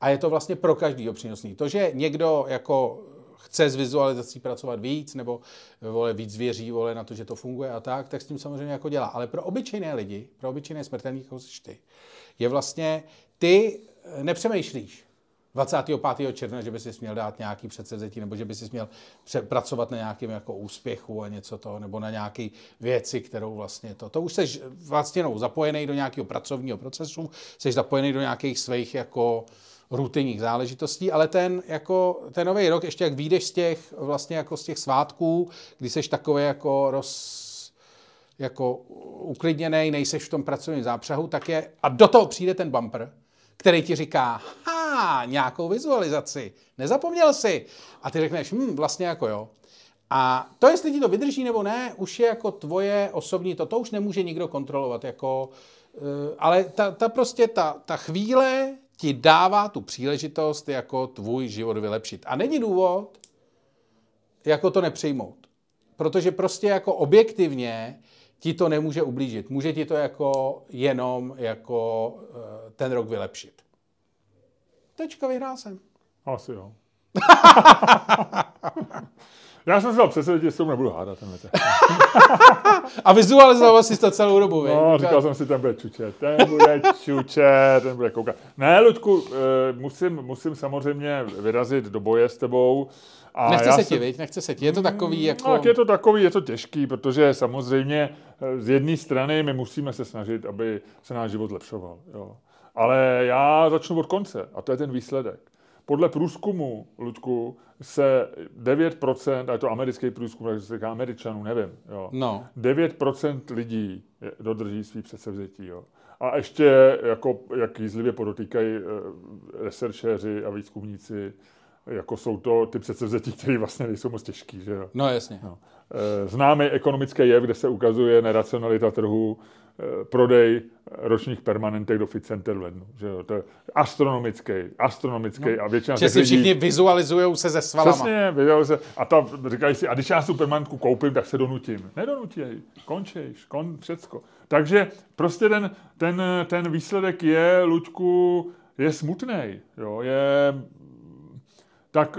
A je to vlastně pro každýho přínosný. To, že někdo jako chce s vizualizací pracovat víc, nebo vole, víc věří vole, na to, že to funguje a tak, tak s tím samozřejmě jako dělá. Ale pro obyčejné lidi, pro obyčejné smrtelníky, jako ty, je vlastně, ty nepřemýšlíš, 25. června, že by si měl dát nějaký předsevzetí, nebo že by si měl pracovat na nějakém jako úspěchu a něco toho, nebo na nějaké věci, kterou vlastně to. To už jsi vlastně no, zapojený do nějakého pracovního procesu, jsi zapojený do nějakých svých jako rutinních záležitostí, ale ten, jako, ten nový rok, ještě jak vyjdeš z těch, vlastně jako z těch svátků, kdy jsi takový jako roz, jako uklidněný, nejseš v tom pracovním zápřahu, tak je, a do toho přijde ten bumper, který ti říká, ha, nějakou vizualizaci, nezapomněl si. A ty řekneš, hm, vlastně jako jo. A to, jestli ti to vydrží nebo ne, už je jako tvoje osobní, to, to už nemůže nikdo kontrolovat, jako, uh, ale ta, ta prostě, ta, ta chvíle ti dává tu příležitost jako tvůj život vylepšit. A není důvod, jako to nepřijmout. Protože prostě jako objektivně ti to nemůže ublížit. Může ti to jako jenom jako uh, ten rok vylepšit. Tečka, vyhrál jsem. Asi jo. [LAUGHS] Já jsem se dal že s tou nebudu hádat ten A vizualizoval jsi to celou dobu, vy? No, říkal jsem si, ten bude čučet, ten bude čučet, ten bude koukat. Ne, Luďku, eh, musím, musím samozřejmě vyrazit do boje s tebou. A nechce se ti, viď? Nechce se ti. Je to takový mm, jako... Tak je to takový, je to těžký, protože samozřejmě eh, z jedné strany my musíme se snažit, aby se náš život zlepšoval. Jo. Ale já začnu od konce a to je ten výsledek. Podle průzkumu, Ludku, se 9%, a je to americký průzkum, takže se říká američanů, nevím, jo. No. 9% lidí dodrží svý předsevzetí, jo. A ještě, jako, jak jízlivě podotýkají e, researchéři a výzkumníci, jako jsou to ty předsevzetí, které vlastně nejsou moc těžký, že jo. No jasně. No. E, známý ekonomický jev, kde se ukazuje neracionalita trhu, Eh, prodej ročních permanentek do Fit Center v lednu. Že jo? To je astronomický, astronomický no, a většina těch si lidí... všichni vizualizují se ze svalama. Přesně, se, a ta, říkají si, a když já tu permanentku koupím, tak se donutím. Nedonutěj, končíš, kon, všecko. Takže prostě ten, ten, ten výsledek je, Luďku, je smutný. Jo? Je, tak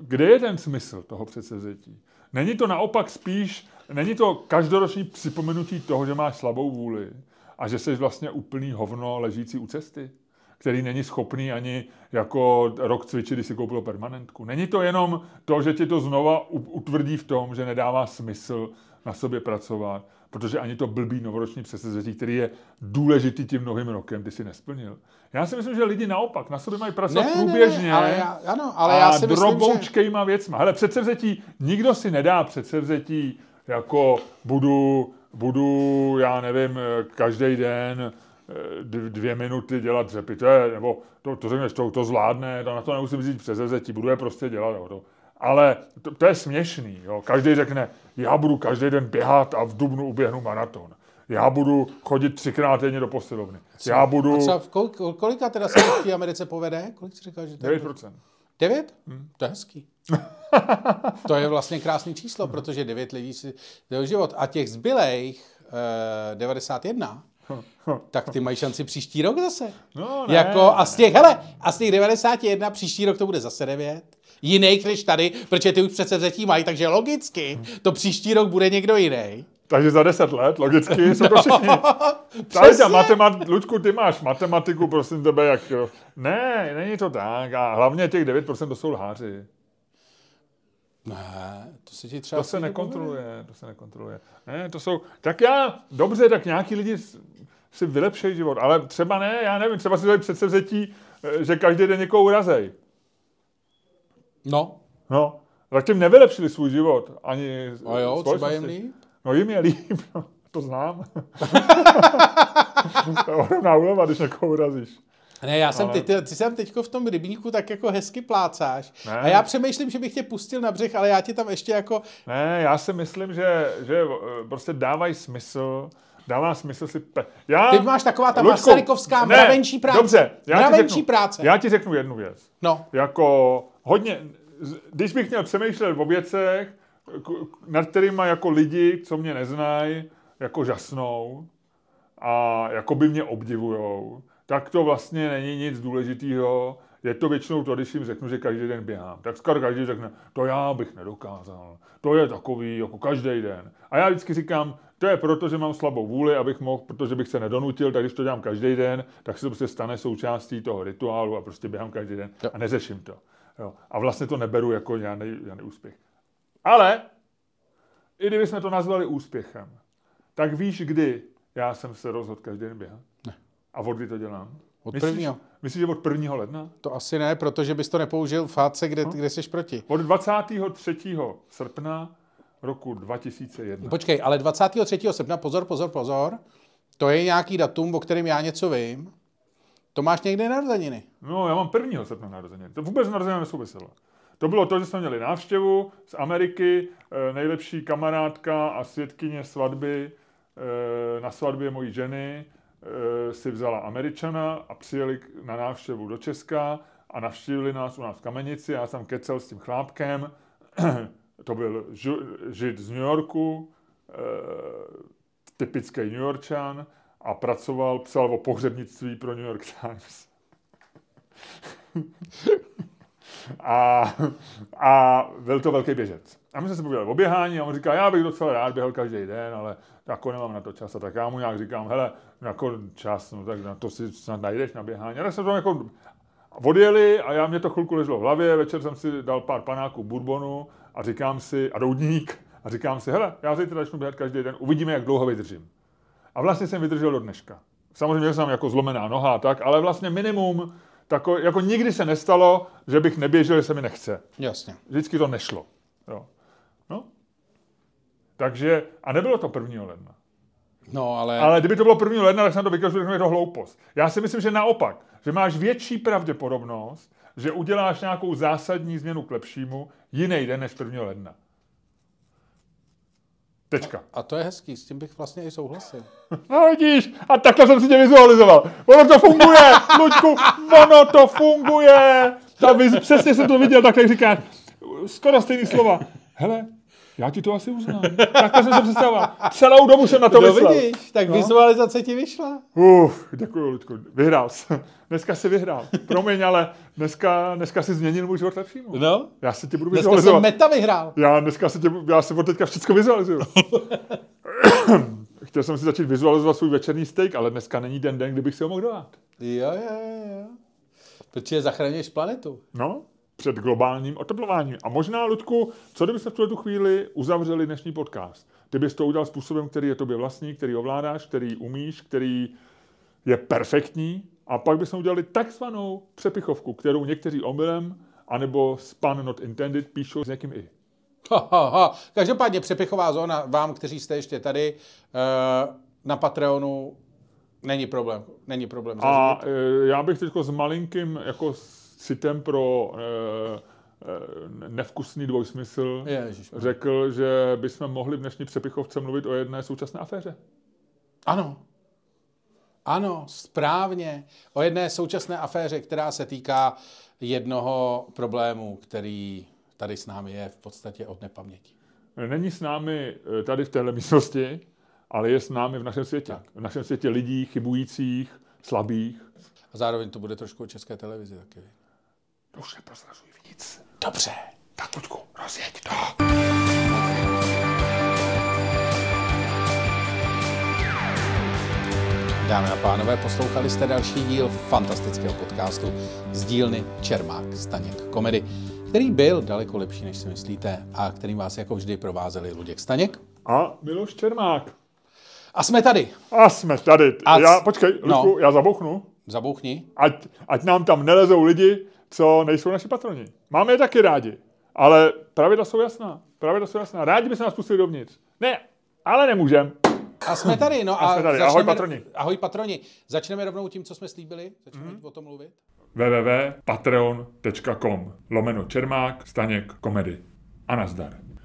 kde je ten smysl toho předsevzetí? Není to naopak spíš Není to každoroční připomenutí toho, že máš slabou vůli a že jsi vlastně úplný hovno ležící u cesty, který není schopný ani jako rok cvičit, když si koupil permanentku. Není to jenom to, že ti to znova utvrdí v tom, že nedává smysl na sobě pracovat, protože ani to blbý novoroční přesvědčení, který je důležitý tím novým rokem, ty si nesplnil. Já si myslím, že lidi naopak na sobě mají pracovat ne, průběžně ne, ne, ale já, ano, ale já si droboučkejma že... věcma. Hele, předsevzetí, nikdo si nedá předsevzetí jako budu, budu já nevím, každý den eh, dvě minuty dělat dřepy, to je, nebo to, to řekneš, to, to zvládne, to na to nemusím říct přes budu je prostě dělat. Jo, to. Ale to, to je směšný. Jo. Každý řekne, já budu každý den běhat a v Dubnu uběhnu maraton. Já budu chodit třikrát denně do posilovny. Já budu... A třeba kolik, kolika teda se v té Americe povede? Kolik jsi říkal, že to 9%. 9? Hmm. To je hezký. to je vlastně krásný číslo, protože 9 lidí si život. A těch zbylejch eh, 91, tak ty mají šanci příští rok zase. No, ne, jako, a z těch, hele, a z těch 91 příští rok to bude zase 9. Jiný než tady, protože ty už přece vzetí mají, takže logicky to příští rok bude někdo jiný. Takže za deset let, logicky, jsou to všichni. [LAUGHS] Přesně. matemat, Ludku, ty máš matematiku, prosím tebe, jak... Ne, není to tak. A hlavně těch 9% to jsou lháři. Ne, to se ti třeba... To se nekontroluje, to se nekontroluje. Ne, to jsou... Tak já, dobře, tak nějaký lidi si vylepšejí život, ale třeba ne, já nevím, třeba si dají předsevzetí, eh, že každý den někoho urazej. No. No, zatím nevylepšili svůj život. Ani A jo, třeba jim líp? No jim je líp, [LAUGHS] no, to znám. [LAUGHS] to je ohromná úleva, když někoho urazíš. Ne, já jsem, Ale... ty, ty jsem teďko v tom rybníku tak jako hezky plácáš. Ne. A já přemýšlím, že bych tě pustil na břeh, ale já ti tam ještě jako... Ne, já si myslím, že, že eh, prostě dávají smysl dává smysl si... Pe... Já, Ty máš taková ta Luďku, masarykovská ne, mravenčí práce. Dobře, já ti, Mravenčí řeknu, práce. já ti řeknu jednu věc. No, Jako hodně, když bych měl přemýšlet o věcech, nad kterými jako lidi, co mě neznají, jako žasnou a jako by mě obdivujou, tak to vlastně není nic důležitého. Je to většinou to, když jim řeknu, že každý den běhám. Tak skoro každý řekne, to já bych nedokázal. To je takový, jako každý den. A já vždycky říkám, to je proto, že mám slabou vůli, abych mohl, protože bych se nedonutil, tak když to dělám každý den, tak se to prostě stane součástí toho rituálu a prostě běhám každý den Jo. a neřeším to. Jo. A vlastně to neberu jako žádný, žádný úspěch. Ale i kdybychom to nazvali úspěchem, tak víš, kdy já jsem se rozhodl každý den běhat? A od kdy to dělám? Od myslíš, prvního. Myslíš, že od 1. ledna? to asi ne, protože bys to nepoužil v fáce, kde, kde jsi proti. Od 23. srpna roku 2001. Počkej, ale 23. srpna, pozor, pozor, pozor, to je nějaký datum, o kterém já něco vím. To máš někde narozeniny. No, já mám 1. srpna narozeniny. To vůbec narozeniny nesouviselo. To bylo to, že jsme měli návštěvu z Ameriky, eh, nejlepší kamarádka a svědkyně svatby eh, na svatbě mojí ženy si vzala Američana a přijeli na návštěvu do Česka a navštívili nás u nás v Kamenici. Já jsem kecel s tím chlápkem. [CLEARS THROAT] to byl žid z New Yorku, eh, typický New Yorkčan a pracoval, psal o pohřebnictví pro New York Times. [LAUGHS] a, a byl to velký běžec. A my jsme se povídali o běhání a on říká, já bych docela rád běhal každý den, ale jako nemám na to čas. A tak já mu nějak říkám, hele, jako čas, no tak na to si snad najdeš na běhání. A tak jsme to jako odjeli a já mě to chvilku leželo v hlavě, večer jsem si dal pár panáků bourbonu a říkám si, a doudník, a říkám si, hele, já zítra začnu běhat každý den, uvidíme, jak dlouho vydržím. A vlastně jsem vydržel do dneška. Samozřejmě jsem jako zlomená noha a tak, ale vlastně minimum, tako, jako nikdy se nestalo, že bych neběžel, že se mi nechce. Jasně. Vždycky to nešlo. Jo. No. Takže, a nebylo to 1. ledna. No, ale... Ale kdyby to bylo 1. ledna, tak jsem to vykazu, že je to hloupost. Já si myslím, že naopak, že máš větší pravděpodobnost, že uděláš nějakou zásadní změnu k lepšímu jiný den než 1. ledna. Tečka. A to je hezký, s tím bych vlastně i souhlasil. [LAUGHS] No vidíš, a takhle jsem si tě vizualizoval. Ono to funguje, Luďku, ono to funguje. Ta viz, přesně jsem to viděl, tak jak říkáš, skoro stejný slova. Hele, já ti to asi uznám. Takhle jsem se představoval. Celou dobu jsem na to No myslel. vidíš, tak No. vizualizace ti vyšla. Uf, děkuji, Luďku. Vyhrál jsi. Dneska si vyhrál. Promiň, ale dneska, dneska si změnil můj život k lepšímu. No, Já si tě budu dneska jsem vizualizovat. meta vyhrál. Já dneska se tě, já se od teďka všechno vizualizuju. [LAUGHS] Chtěl jsem si začít vizualizovat svůj večerní steak, ale dneska není den den, kdybych si ho mohl dát. Jo, jo, jo, jo. Protože zachraňuješ planetu. No, před globálním oteplováním. A možná, Ludku, co kdybyste v tuhle tu chvíli uzavřeli dnešní podcast? Ty bys to udělal způsobem, který je tobě vlastní, který ovládáš, který umíš, který je perfektní a pak bychom udělali takzvanou přepichovku, kterou někteří omylem anebo span not intended píšou s někým i. Ha, ha, ha. Každopádně přepichová zóna vám, kteří jste ještě tady eh, na Patreonu, není problém. Není problém. A zařídit. e, já bych teď s malinkým jako citem pro e, e, nevkusný dvojsmysl Ježiš. řekl, že bychom mohli v dnešní přepichovce mluvit o jedné současné aféře. Ano. Ano, správně. O jedné současné aféře, která se týká jednoho problému, který tady s námi je v podstatě od nepaměti. Není s námi e, tady v téhle místnosti, ale je s námi v našem světě. Tak. V našem světě lidí chybujících, slabých. A zároveň to bude trošku o české televizi taky. Už neprozrazuj víc. Dobře. Tak, Luďku, rozjeď to. Dámy a pánové, poslouchali jste další díl fantastického podcastu z dílny Čermák Staněk Komedy, který byl daleko lepší, než si myslíte a kterým vás jako vždy provázeli Luděk Staněk. A Miloš Čermák. A jsme tady. A jsme tady. A já, c- počkej, Luďku, no. já zabouchnu. Zabouchni. ať, ať nám tam nelezou lidi, co nejsou naši patroni. Máme je taky rádi, ale pravidla jsou jasná. Pravidla jsou jasná. Rádi by se nás pustili dovnitř. Ne, ale nemůžem. A jsme tady, no A jsme tady. Ahoj, patroni. Ahoj patroni. Začneme rovnou tím, co jsme slíbili. Začneme mm. o tom mluvit. www.patreon.com lomeno Čermák, Staněk, Komedy. A nazdar.